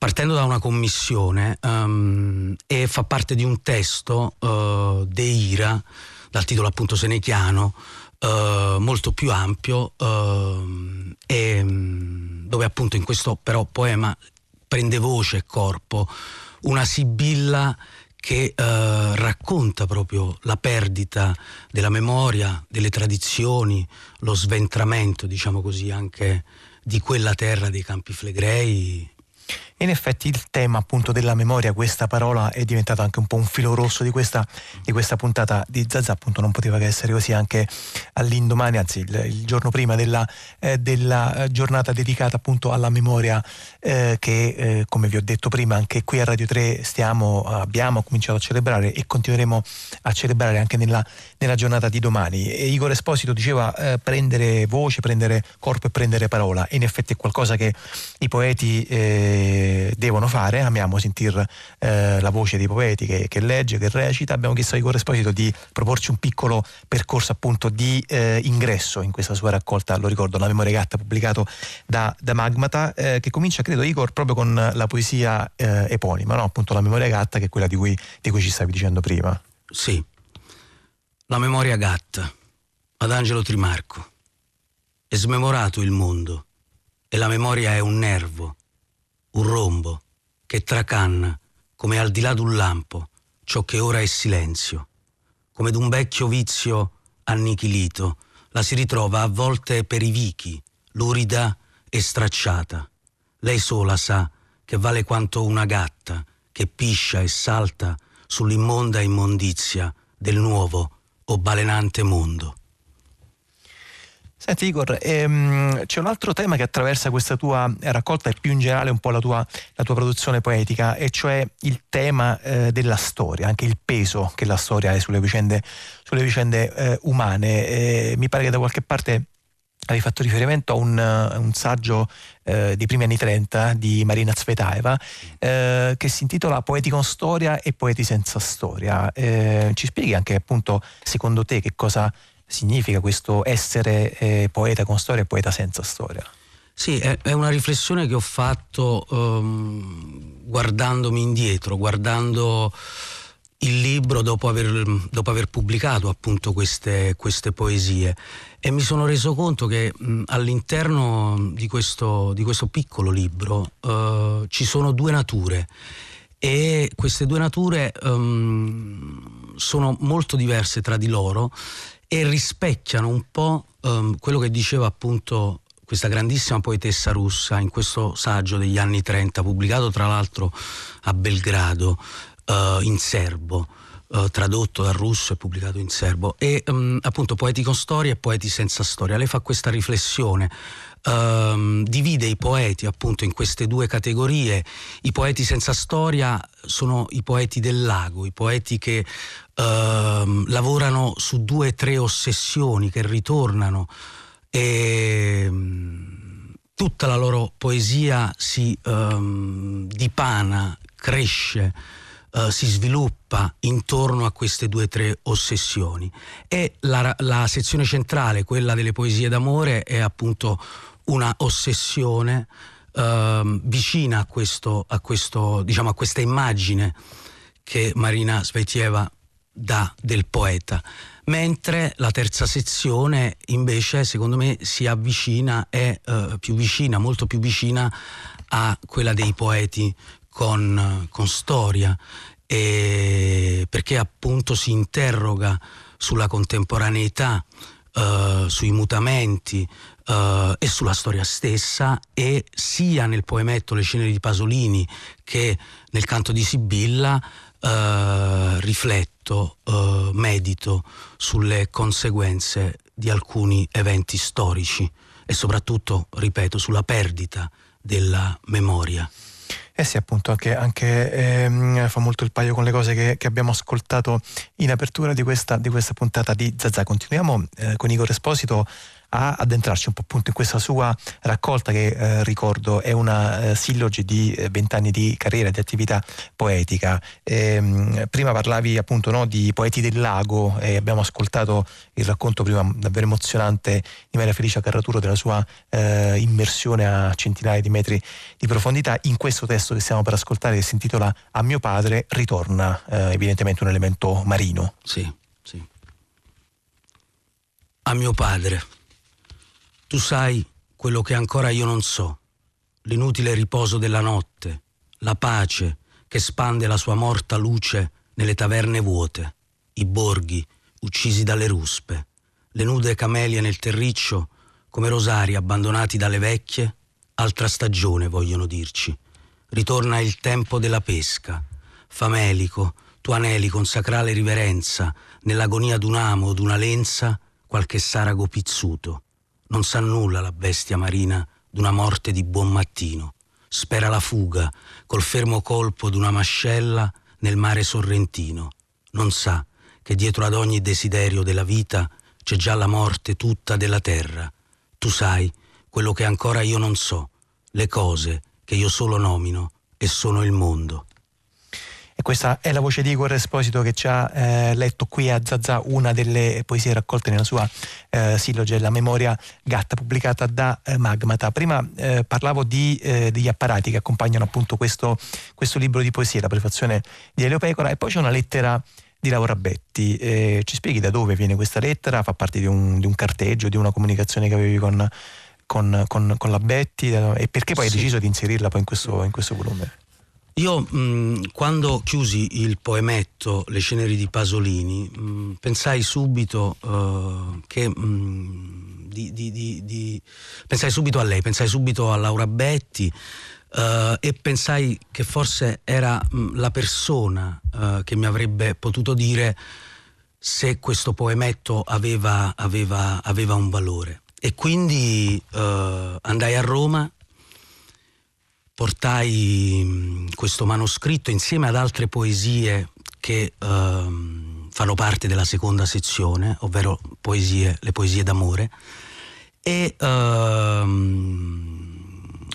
partendo da una commissione um, e fa parte di un testo uh, De Ira, dal titolo appunto senechiano, uh, molto più ampio, uh, e, um, dove appunto in questo però poema prende voce e corpo una sibilla che eh, racconta proprio la perdita della memoria, delle tradizioni, lo sventramento, diciamo così, anche di quella terra dei Campi Flegrei in effetti il tema appunto della memoria, questa parola è diventato anche un po' un filo rosso di questa, di questa puntata di Zazza, appunto non poteva che essere così anche all'indomani, anzi il, il giorno prima della, eh, della, giornata dedicata appunto alla memoria eh, che eh, come vi ho detto prima anche qui a Radio 3 stiamo, abbiamo cominciato a celebrare e continueremo a celebrare anche nella, nella giornata di domani. E Igor Esposito diceva eh, prendere voce, prendere corpo e prendere parola in effetti è qualcosa che i poeti devono fare, amiamo sentire eh, la voce dei poeti che, che, legge, che recita, abbiamo chiesto ai corresposito di proporci un piccolo percorso appunto di eh, ingresso in questa sua raccolta, lo ricordo, La memoria gatta pubblicato da, da Magmata, eh, che comincia credo Igor proprio con la poesia eh, eponima, no? appunto La memoria gatta che è quella di cui, di cui ci stavi dicendo prima. Sì, La memoria gatta, ad Angelo Trimarco. È smemorato il mondo e la memoria è un nervo un rombo che tracanna come al di là d'un lampo ciò che ora è silenzio, come d'un vecchio vizio annichilito, la si ritrova a volte per i vichi, lurida e stracciata. Lei sola sa che vale quanto una gatta che piscia e salta sull'immonda immondizia del nuovo o balenante mondo. Senti Igor, ehm, c'è un altro tema che attraversa questa tua raccolta e più in generale un po' la tua, la tua produzione poetica, e cioè il tema eh, della storia, anche il peso che la storia ha sulle vicende, sulle vicende eh, umane. Eh, mi pare che da qualche parte avevi fatto riferimento a un, un saggio eh, dei primi anni 30 di Marina Zvetaeva eh, che si intitola Poeti con storia e poeti senza storia. Eh, ci spieghi anche appunto secondo te che cosa significa questo essere eh, poeta con storia e poeta senza storia? Sì, è, una riflessione che ho fatto um, guardandomi indietro, guardando il libro dopo aver, dopo aver pubblicato appunto queste, queste, poesie e mi sono reso conto che mh, all'interno di questo, di questo, piccolo libro uh, ci sono due nature e queste due nature um, sono molto diverse tra di loro e rispecchiano un po' um, quello che diceva appunto questa grandissima poetessa russa in questo saggio degli anni 30, pubblicato tra l'altro a Belgrado uh, in serbo. Uh, tradotto dal russo e pubblicato in serbo e um, appunto poeti con storia e poeti senza storia lei fa questa riflessione Um, divide i poeti appunto in queste due categorie. I poeti senza storia sono i poeti del lago, i poeti che uh, lavorano su due o tre ossessioni che ritornano e um, tutta la loro poesia si um, dipana, cresce. Uh, si sviluppa intorno a queste due o tre ossessioni e la, la sezione centrale, quella delle poesie d'amore, è appunto una ossessione eh, vicina a, questo, a, questo, diciamo, a questa immagine che Marina Svetieva dà del poeta mentre la terza sezione invece secondo me si avvicina, è eh, più vicina, molto più vicina a quella dei poeti con, con storia, perché appunto si interroga sulla contemporaneità, eh, sui mutamenti, Uh, e sulla storia stessa e sia nel poemetto Le ceneri di Pasolini che nel canto di Sibilla uh, rifletto, uh, medito sulle conseguenze di alcuni eventi storici e soprattutto, ripeto, sulla perdita della memoria. Eh sì, appunto, anche, anche ehm, fa molto il paio con le cose che, che abbiamo ascoltato in apertura di questa, di questa puntata di Zazà. Continuiamo eh, con Igor Esposito a addentrarci un po' appunto in questa sua raccolta che eh, ricordo è una eh, silloge di eh, vent'anni di carriera di attività poetica. Ehm, prima parlavi appunto no, di Poeti del Lago e abbiamo ascoltato il racconto prima davvero emozionante di Maria Felicia Carraturo della sua eh, immersione a centinaia di metri di profondità. In questo testo che stiamo per ascoltare che si intitola A mio padre ritorna eh, evidentemente un elemento marino. Sì, sì. A mio padre. Tu sai quello che ancora io non so, l'inutile riposo della notte, la pace che spande la sua morta luce nelle taverne vuote, i borghi uccisi dalle ruspe, le nude camelie nel terriccio come rosari abbandonati dalle vecchie, altra stagione vogliono dirci. Ritorna il tempo della pesca, famelico, tu aneli con sacrale riverenza, nell'agonia d'un amo o d'una lenza, qualche sarago pizzuto non sa nulla la bestia marina d'una morte di buon mattino. Spera la fuga col fermo colpo d'una mascella nel mare sorrentino. Non sa che dietro ad ogni desiderio della vita c'è già la morte tutta della terra. Tu sai quello che ancora io non so, le cose che io solo nomino e sono il mondo. Questa è la voce di Igor Esposito che ci ha eh, letto qui a Zazà una delle poesie raccolte nella sua eh, silloge La memoria gatta pubblicata da eh, Magmata. Prima eh, parlavo di, eh, degli apparati che accompagnano appunto questo, questo, libro di poesie, la prefazione di Elio Pecora e poi c'è una lettera di Laura Betti. Eh, ci spieghi da dove viene questa lettera? Fa parte di un, di un carteggio, di una comunicazione che avevi con, con, con, con la Betti e perché poi sì. hai deciso di inserirla poi in questo, in questo volume? Io mh, quando chiusi il poemetto Le ceneri di Pasolini mh, pensai subito uh, che mh, di, di, di, pensai subito a lei, pensai subito a Laura Betti uh, e pensai che forse era la persona uh, che mi avrebbe potuto dire se questo poemetto aveva, aveva, aveva un valore. E quindi andai a Roma portai mm, questo manoscritto insieme ad altre poesie che uh, fanno parte della seconda sezione, ovvero poesie, le poesie d'amore, e uh,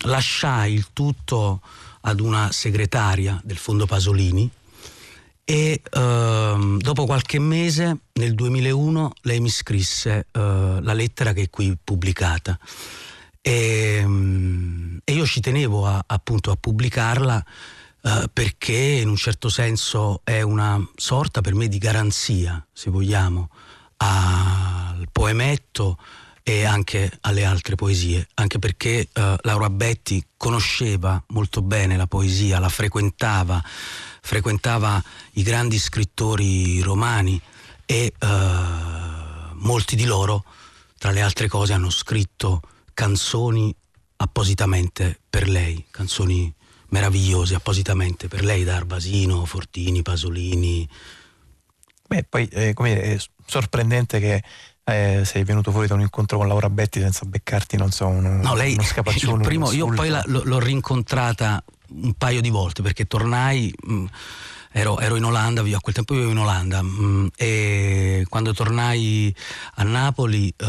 lasciai il tutto ad una segretaria del Fondo Pasolini e uh, dopo qualche mese, nel 2001, lei mi scrisse uh, la lettera che è qui pubblicata. E, ehm, e io ci tenevo a, appunto a pubblicarla eh, perché in un certo senso è una sorta per me di garanzia, se vogliamo, al poemetto e anche alle altre poesie, anche perché eh, Laura Betti conosceva molto bene la poesia, la frequentava, frequentava i grandi scrittori romani e eh, molti di loro, tra le altre cose, hanno scritto canzoni appositamente per lei, canzoni meravigliose appositamente per lei da Arbasino, Fortini, Pasolini. Beh, poi eh, come è sorprendente che eh, sei venuto fuori da un incontro con Laura Betti senza beccarti, non so, uno, no, lei, uno scapaccione. Primo, io poi la, l'ho rincontrata un paio di volte perché tornai. Mh, mm, ero, ero, in Olanda, a quel tempo vivevo in Olanda mh, mm, e quando tornai a Napoli uh,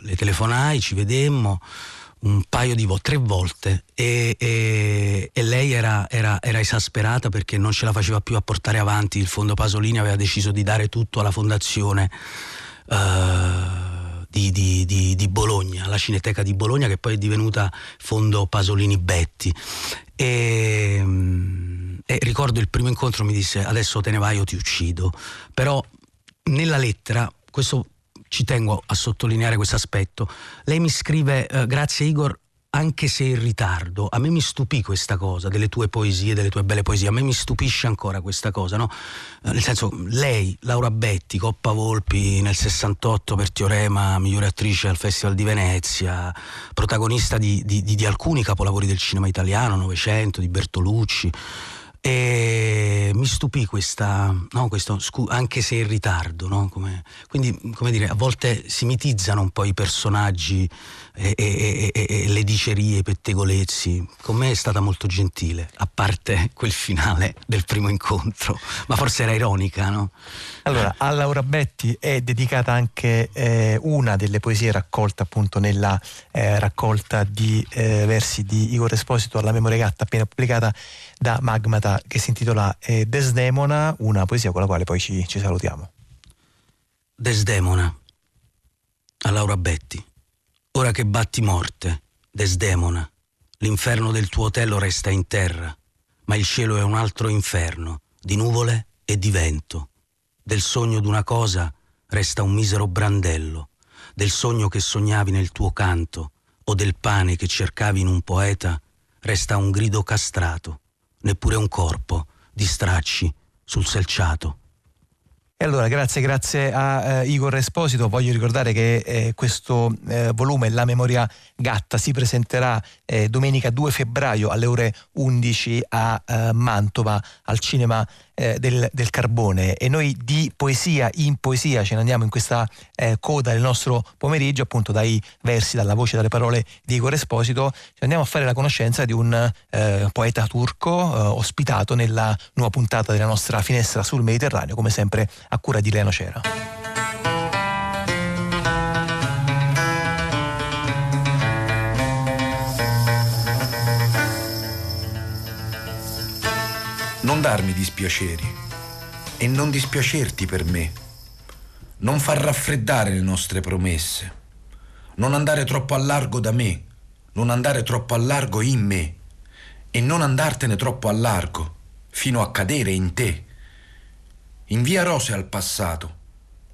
le telefonai, ci vedemmo un paio di volte, tre volte e, e, e lei era, era, era, esasperata perché non ce la faceva più a portare avanti il fondo Pasolini aveva deciso di dare tutto alla fondazione uh, di di, di, di, Bologna, la Cineteca di Bologna che poi è divenuta Fondo Pasolini Betti. E, e ricordo il primo incontro mi disse adesso te ne vai o ti uccido, però nella lettera, questo ci tengo a sottolineare questo aspetto, lei mi scrive eh, grazie Igor anche se in ritardo, a me mi stupì questa cosa delle tue poesie, delle tue belle poesie, a me mi stupisce ancora questa cosa, no? Eh, nel senso, lei, Laura Betti, Coppa Volpi nel 68 per Teorema, migliore attrice al Festival di Venezia, protagonista di, di, di, di alcuni capolavori del cinema italiano, Novecento, di Bertolucci. E mi stupì questa, no, questo, anche se in ritardo, no? come, quindi come dire, a volte si mitizzano un po' i personaggi e, e, e, e, le dicerie, i pettegolezzi. Con me è stata molto gentile, a parte quel finale del primo incontro, ma forse era ironica, no? Allora, a Laura Betti è dedicata anche eh, una delle poesie raccolte appunto nella eh, raccolta di eh, versi di Igor Esposito alla memoria gatta appena pubblicata da Magmata che si intitola eh, Desdemona, una poesia con la quale poi ci, ci salutiamo. Desdemona, a Laura Betti. Ora che batti morte, Desdemona, l'inferno del tuo hotel resta in terra, ma il cielo è un altro inferno, di nuvole e di vento. Del sogno d'una cosa resta un misero brandello, del sogno che sognavi nel tuo canto, o del pane che cercavi in un poeta, resta un grido castrato, neppure un corpo, di stracci, sul selciato. E allora grazie, grazie a eh, Igor Esposito. Voglio ricordare che eh, questo eh, volume, La memoria gatta, si presenterà eh, domenica 2 febbraio alle ore 11 a eh, Mantova al cinema eh, del, del, Carbone e noi di poesia in poesia ce ne andiamo in questa eh, coda del nostro pomeriggio appunto dai versi, dalla voce, dalle parole di Igor Esposito ci andiamo a fare la conoscenza di un eh, poeta turco eh, ospitato nella nuova puntata della nostra finestra sul Mediterraneo come sempre a cura di Leno Cera. Non darmi dispiaceri e non dispiacerti per me, non far raffreddare le nostre promesse, non andare troppo a largo da me, non andare troppo a largo in me. E non andartene troppo a largo fino a cadere in te. Invia rose al passato,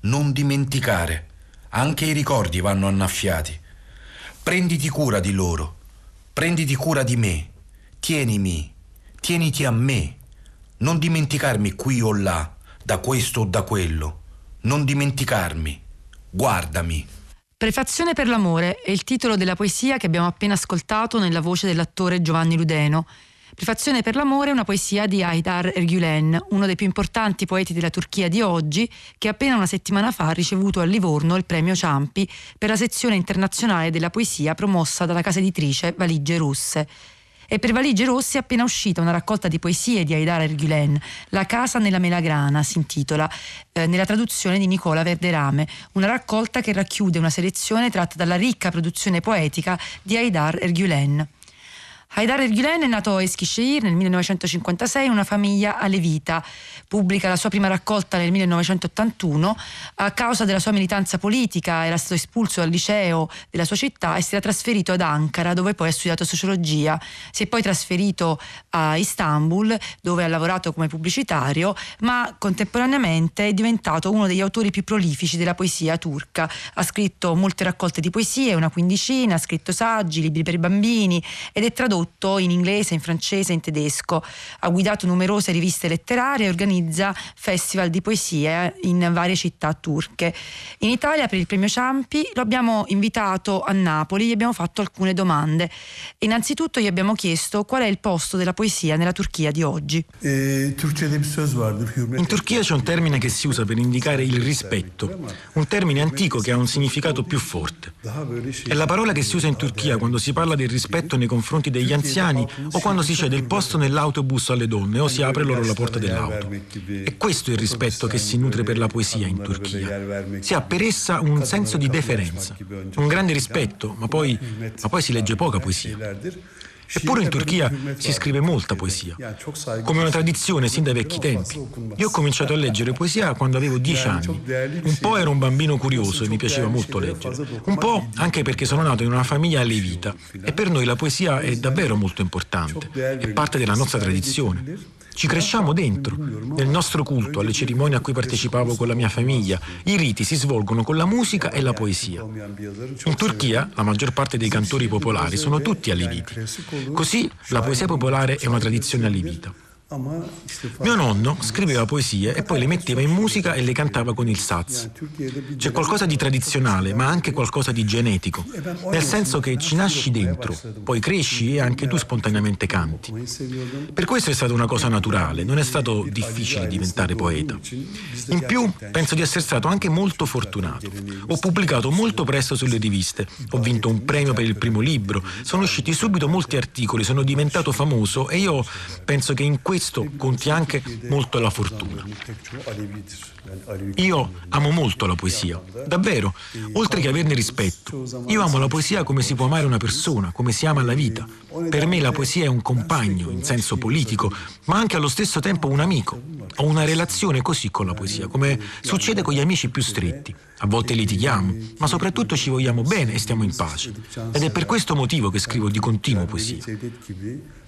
non dimenticare, anche i ricordi vanno annaffiati. Prenditi cura di loro, prenditi cura di me, tienimi, tieniti a me non dimenticarmi qui o là, da questo o da quello. Non dimenticarmi. Guardami. Prefazione per l'amore è il titolo della poesia che abbiamo appena ascoltato nella voce dell'attore Giovanni Ludeno. Prefazione per l'amore è una poesia di Haydar Ergülen, uno dei più importanti poeti della Turchia di oggi, che appena una settimana fa ha ricevuto a Livorno il premio Ciampi per la sezione internazionale della poesia promossa dalla casa editrice Valigie Russe. E per Valigie Rossi è appena uscita una raccolta di poesie di Aidar Ergulen, La casa nella melagrana si intitola, eh, nella traduzione di Nicola Verderame, una raccolta che racchiude una selezione tratta dalla ricca produzione poetica di Aidar Ergulen. Haidar Ergulen è nato a Eskişehir nel 1956 in una famiglia alevita. Pubblica la sua prima raccolta nel 1981. A causa della sua militanza politica era stato espulso dal liceo della sua città e si era trasferito ad Ankara dove poi ha studiato sociologia. Si è poi trasferito a Istanbul dove ha lavorato come pubblicitario ma contemporaneamente è diventato uno degli autori più prolifici della poesia turca. Ha scritto molte raccolte di poesie, una quindicina, ha scritto saggi, libri per bambini ed è tradotto tradotto in inglese, in francese, in tedesco. Ha guidato numerose riviste letterarie e organizza festival di poesie in varie città turche. In Italia per il premio Ciampi lo abbiamo invitato a Napoli, gli abbiamo fatto alcune domande. Innanzitutto gli abbiamo chiesto qual è il posto della poesia nella Turchia di oggi. In Turchia c'è un termine che si usa per indicare il rispetto, un termine antico che ha un significato più forte. È la parola che si usa in Turchia quando si parla del rispetto nei confronti degli anziani o quando si cede il posto nell'autobus alle donne o si apre loro la porta dell'auto. È questo il rispetto che si nutre per la poesia in Turchia. Si ha per essa un senso di deferenza, un grande rispetto, ma poi, ma poi si legge poca poesia. Eppure in Turchia si scrive molta poesia, come una tradizione sin dai vecchi tempi. Io ho cominciato a leggere poesia quando avevo dieci anni. Un po' ero un bambino curioso e mi piaceva molto leggere. Un po' anche perché sono nato in una famiglia alevita e per noi la poesia è davvero molto importante, è parte della nostra tradizione. Ci cresciamo dentro, nel nostro culto, alle cerimonie a cui partecipavo con la mia famiglia. I riti si svolgono con la musica e la poesia. In Turchia la maggior parte dei cantori popolari sono tutti alleviti. Così la poesia popolare è una tradizione allevita. Mio nonno scriveva poesie e poi le metteva in musica e le cantava con il saz. C'è qualcosa di tradizionale, ma anche qualcosa di genetico, nel senso che ci nasci dentro, poi cresci e anche tu spontaneamente canti. Per questo è stata una cosa naturale, non è stato difficile diventare poeta. In più, penso di essere stato anche molto fortunato. Ho pubblicato molto presto sulle riviste, ho vinto un premio per il primo libro, sono usciti subito molti articoli, sono diventato famoso e io penso che in questo questo conti anche molto la fortuna. Io amo molto la poesia, davvero, oltre che averne rispetto. Io amo la poesia come si può amare una persona, come si ama la vita. Per me la poesia è un compagno, in senso politico, ma anche allo stesso tempo un amico. Ho una relazione così con la poesia, come succede con gli amici più stretti. A volte litighiamo, ma soprattutto ci vogliamo bene e stiamo in pace. Ed è per questo motivo che scrivo di continuo poesia.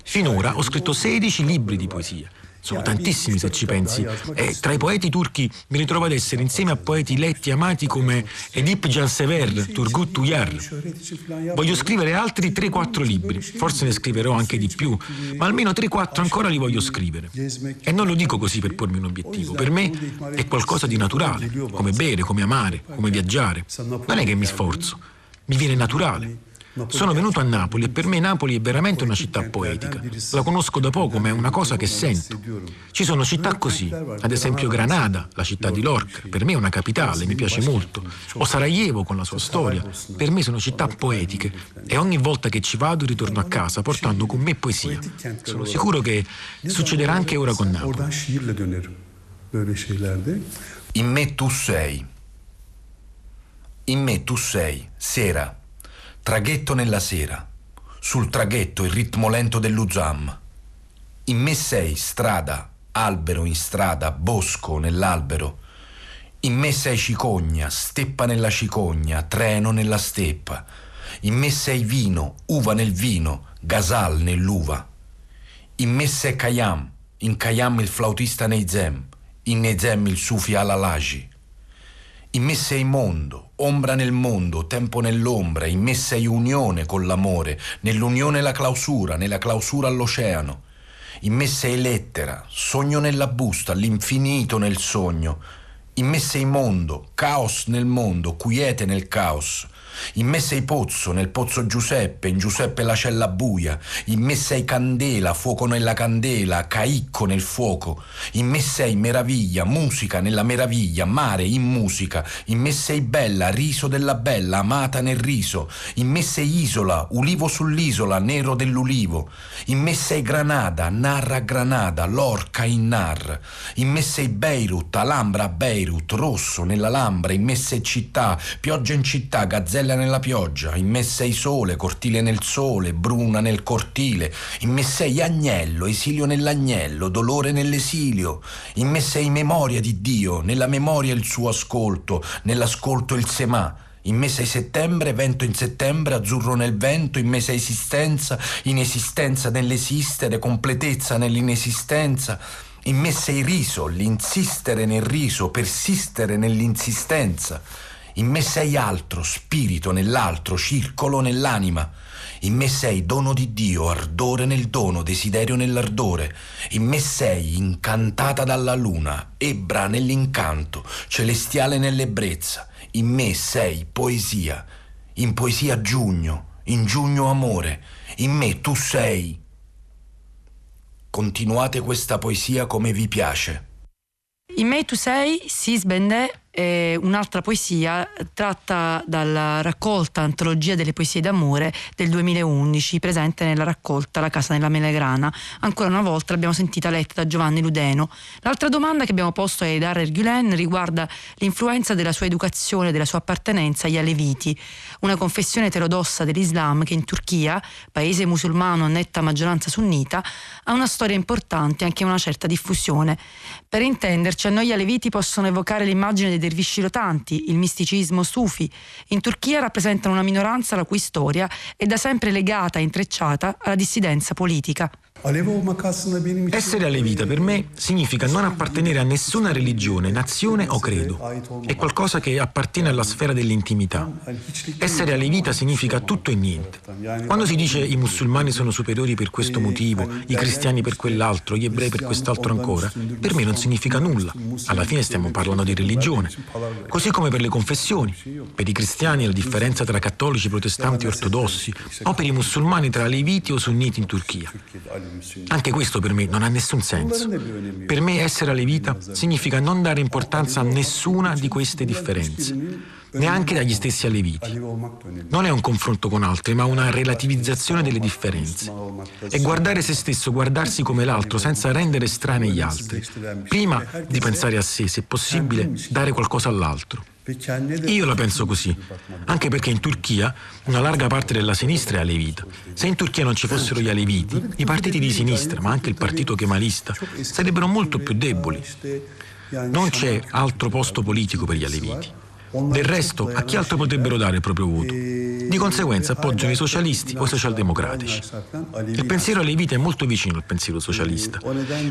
Finora ho scritto 16 libri di poesia. Sono tantissimi se ci pensi. E tra i poeti turchi mi ritrovo ad essere insieme a poeti letti e amati come Edip Cansever, Turgut Uyar. Voglio scrivere altri 3-4 libri, forse ne scriverò anche di più, ma almeno 3-4 ancora li voglio scrivere. E non lo dico così per pormi un obiettivo, per me è qualcosa di naturale, come bere, come amare, come viaggiare. Non è che mi sforzo, mi viene naturale. Sono venuto a Napoli e per me Napoli è veramente una città poetica. La conosco da poco, ma è una cosa che sento. Ci sono città così, ad esempio Granada, la città di Lorca, per me è una capitale, mi piace molto. O Sarajevo con la sua storia, per me sono città poetiche. e ogni volta che ci vado ritorno a casa portando con me poesia. Sono sicuro che succederà anche ora con Napoli. In me tu sei. In me tu sei, sera Traghetto nella sera. Sul traghetto il ritmo lento dell'Uzam. In me sei strada, albero in strada, bosco nell'albero. In me sei cicogna, steppa nella cicogna, treno nella steppa. In me sei vino, uva nel vino, gasal nell'uva. In me sei Kayam, in Kayam il flautista Neizem, in Neizem il sufi al-Alaji. In me sei mondo, ombra nel mondo, tempo nell'ombra, in me sei unione con l'amore, nell'unione la clausura, nella clausura l'oceano. In me sei lettera, sogno nella busta, l'infinito nel sogno. In me sei mondo, caos nel mondo, quiete nel caos. In me sei pozzo, nel pozzo Giuseppe, in Giuseppe la cella buia. In me sei candela, fuoco nella candela, caicco nel fuoco. In me sei meraviglia, musica nella meraviglia, mare in musica. In me sei bella, riso della bella, amata nel riso. In me sei isola, ulivo sull'isola, nero dell'ulivo. In me sei Granada, narra Granada, l'orca in nar. In me sei Beirut, Alhambra Beirut, rosso nella Lambra. In me sei città, pioggia in città, gazzella stella nella pioggia, in me sei sole, cortile nel sole, bruna nel cortile, in me sei agnello, esilio nell'agnello, dolore nell'esilio, in me sei memoria di Dio, nella memoria il suo ascolto, nell'ascolto il semà. In me sei settembre, vento in settembre, azzurro nel vento, in me sei esistenza, inesistenza nell'esistere, completezza nell'inesistenza. In me sei riso, l'insistere nel riso, persistere nell'insistenza. In me sei altro, spirito nell'altro, circolo nell'anima. In me sei dono di Dio, ardore nel dono, desiderio nell'ardore. In me sei incantata dalla luna, ebbra nell'incanto, celestiale nell'ebbrezza. In me sei poesia. In poesia giugno, in giugno amore. In me tu sei. Continuate questa poesia come vi piace. In me tu sei, Sis Bendè è un'altra poesia tratta dalla raccolta Antologia delle poesie d'amore del 2011, presente nella raccolta La casa nella melegrana. Ancora una volta l'abbiamo sentita letta da Giovanni Ludeno. L'altra domanda che abbiamo posto a Eidar Ergulen riguarda l'influenza della sua educazione, della sua appartenenza agli Aleviti, una confessione eterodossa dell'Islam che in Turchia, paese musulmano a netta maggioranza sunnita, ha una storia importante e anche una certa diffusione. Per intenderci, a noi gli Aleviti possono evocare l'immagine dei dervisci rotanti, il misticismo sufi. In Turchia rappresentano una minoranza la cui storia è da sempre legata e intrecciata alla dissidenza politica. Essere alevita per me significa non appartenere a nessuna religione, nazione o credo. È qualcosa che appartiene alla sfera dell'intimità. Essere alevita significa tutto e niente. Quando si dice i musulmani sono superiori per questo motivo, i cristiani per quell'altro, gli ebrei per quest'altro ancora, per me non significa nulla. Alla fine stiamo parlando di religione. Così come per le confessioni. Per i cristiani la differenza tra cattolici, protestanti e ortodossi, o per i musulmani tra aleviti o sunniti in Turchia. Anche questo per me non ha nessun senso. Per me essere alevita significa non dare importanza a nessuna di queste differenze, neanche dagli stessi aleviti. Non è un confronto con altri, ma una relativizzazione delle differenze. È guardare se stesso, guardarsi come l'altro, senza rendere strani gli altri. Prima di pensare a sé, se possibile, dare qualcosa all'altro. Io la penso così, anche perché in Turchia una larga parte della sinistra è alevita. Se in Turchia non ci fossero gli aleviti, i partiti di sinistra, ma anche il partito kemalista, sarebbero molto più deboli. Non c'è altro posto politico per gli aleviti. Del resto, a chi altro potrebbero dare il proprio voto? Di conseguenza appoggiano i socialisti o i socialdemocratici. Il pensiero alevita è molto vicino al pensiero socialista.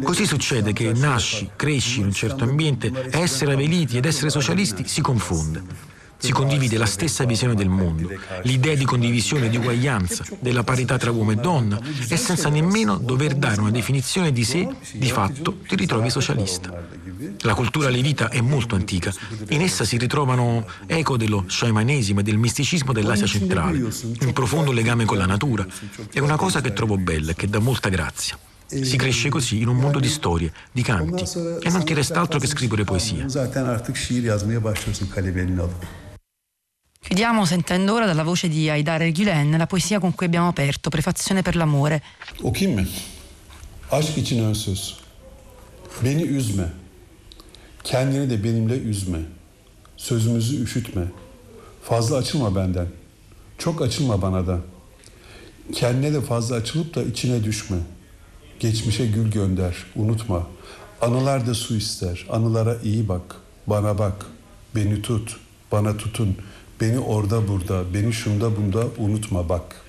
Così succede che nasci, cresci in un certo ambiente e essere aveliti ed essere socialisti si confonde. Si condivide la stessa visione del mondo, l'idea di condivisione, di uguaglianza, della parità tra uomo e donna e senza nemmeno dover dare una definizione di sé, di fatto ti ritrovi socialista. La cultura levita è molto antica. In essa si ritrovano eco dello sciamanesimo e del misticismo dell'Asia centrale, un profondo legame con la natura. È una cosa che trovo bella e che dà molta grazia. Si cresce così in un mondo di storie, di canti, e non ti resta altro che scrivere poesia. Chiudiamo sentendo ora dalla voce di Haydar Ergülen la poesia con cui abbiamo aperto, Prefazione per l'amore. Okuyayım mı? Aşk için ön söz. Beni üzme. Kendini de benimle üzme. Sözümüzü üşütme. Fazla açılma benden. Çok açılma bana da. Kendine de fazla açılıp da içine düşme. Geçmişe gül gönder, unutma. Anılar da su ister. Anılara iyi bak. Bana bak. Beni tut. Bana tutun. Beni orada burada, beni şunda bunda unutma bak.''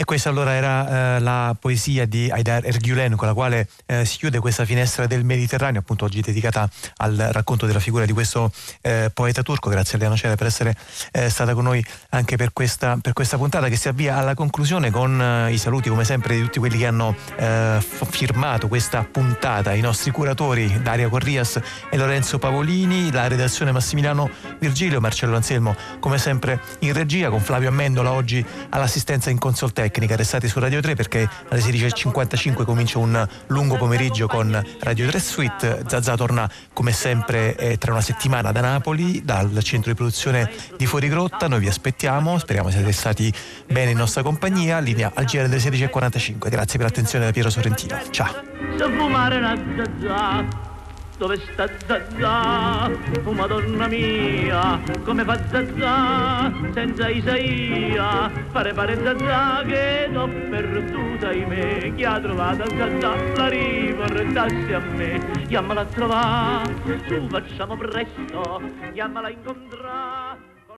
E questa allora era eh, la poesia di Haidar Ergülen con la quale eh, si chiude questa finestra del Mediterraneo, appunto oggi dedicata al racconto della figura di questo eh, poeta turco. Grazie a Leana Cera per essere eh, stata con noi anche per questa, per questa, puntata che si avvia alla conclusione con eh, i saluti come sempre di tutti quelli che hanno eh, firmato questa puntata, i nostri curatori Daria Corrias e Lorenzo Pavolini, la redazione Massimiliano Virgilio, Marcello Anselmo come sempre in regia con Flavio Amendola oggi all'assistenza in console tecnica, restati su Radio 3 perché alle 16.55 comincia un lungo pomeriggio con Radio 3 Suite. Zazza torna come sempre eh, tra una settimana da Napoli, dal centro di produzione di Fuorigrotta. Noi vi aspettiamo, speriamo siate stati bene in nostra compagnia. Linea al GR delle 16.45. Grazie per l'attenzione da Piero Sorrentino. Ciao. Dove sta Zazà? Oh madonna mia, come fa Zazà senza Isaia? Fare pare Zazà che l'ho perduta in me, chi ha trovato Zazà la riportassi a me, chiamala a trovare, su facciamo presto, chiamala a incontrare.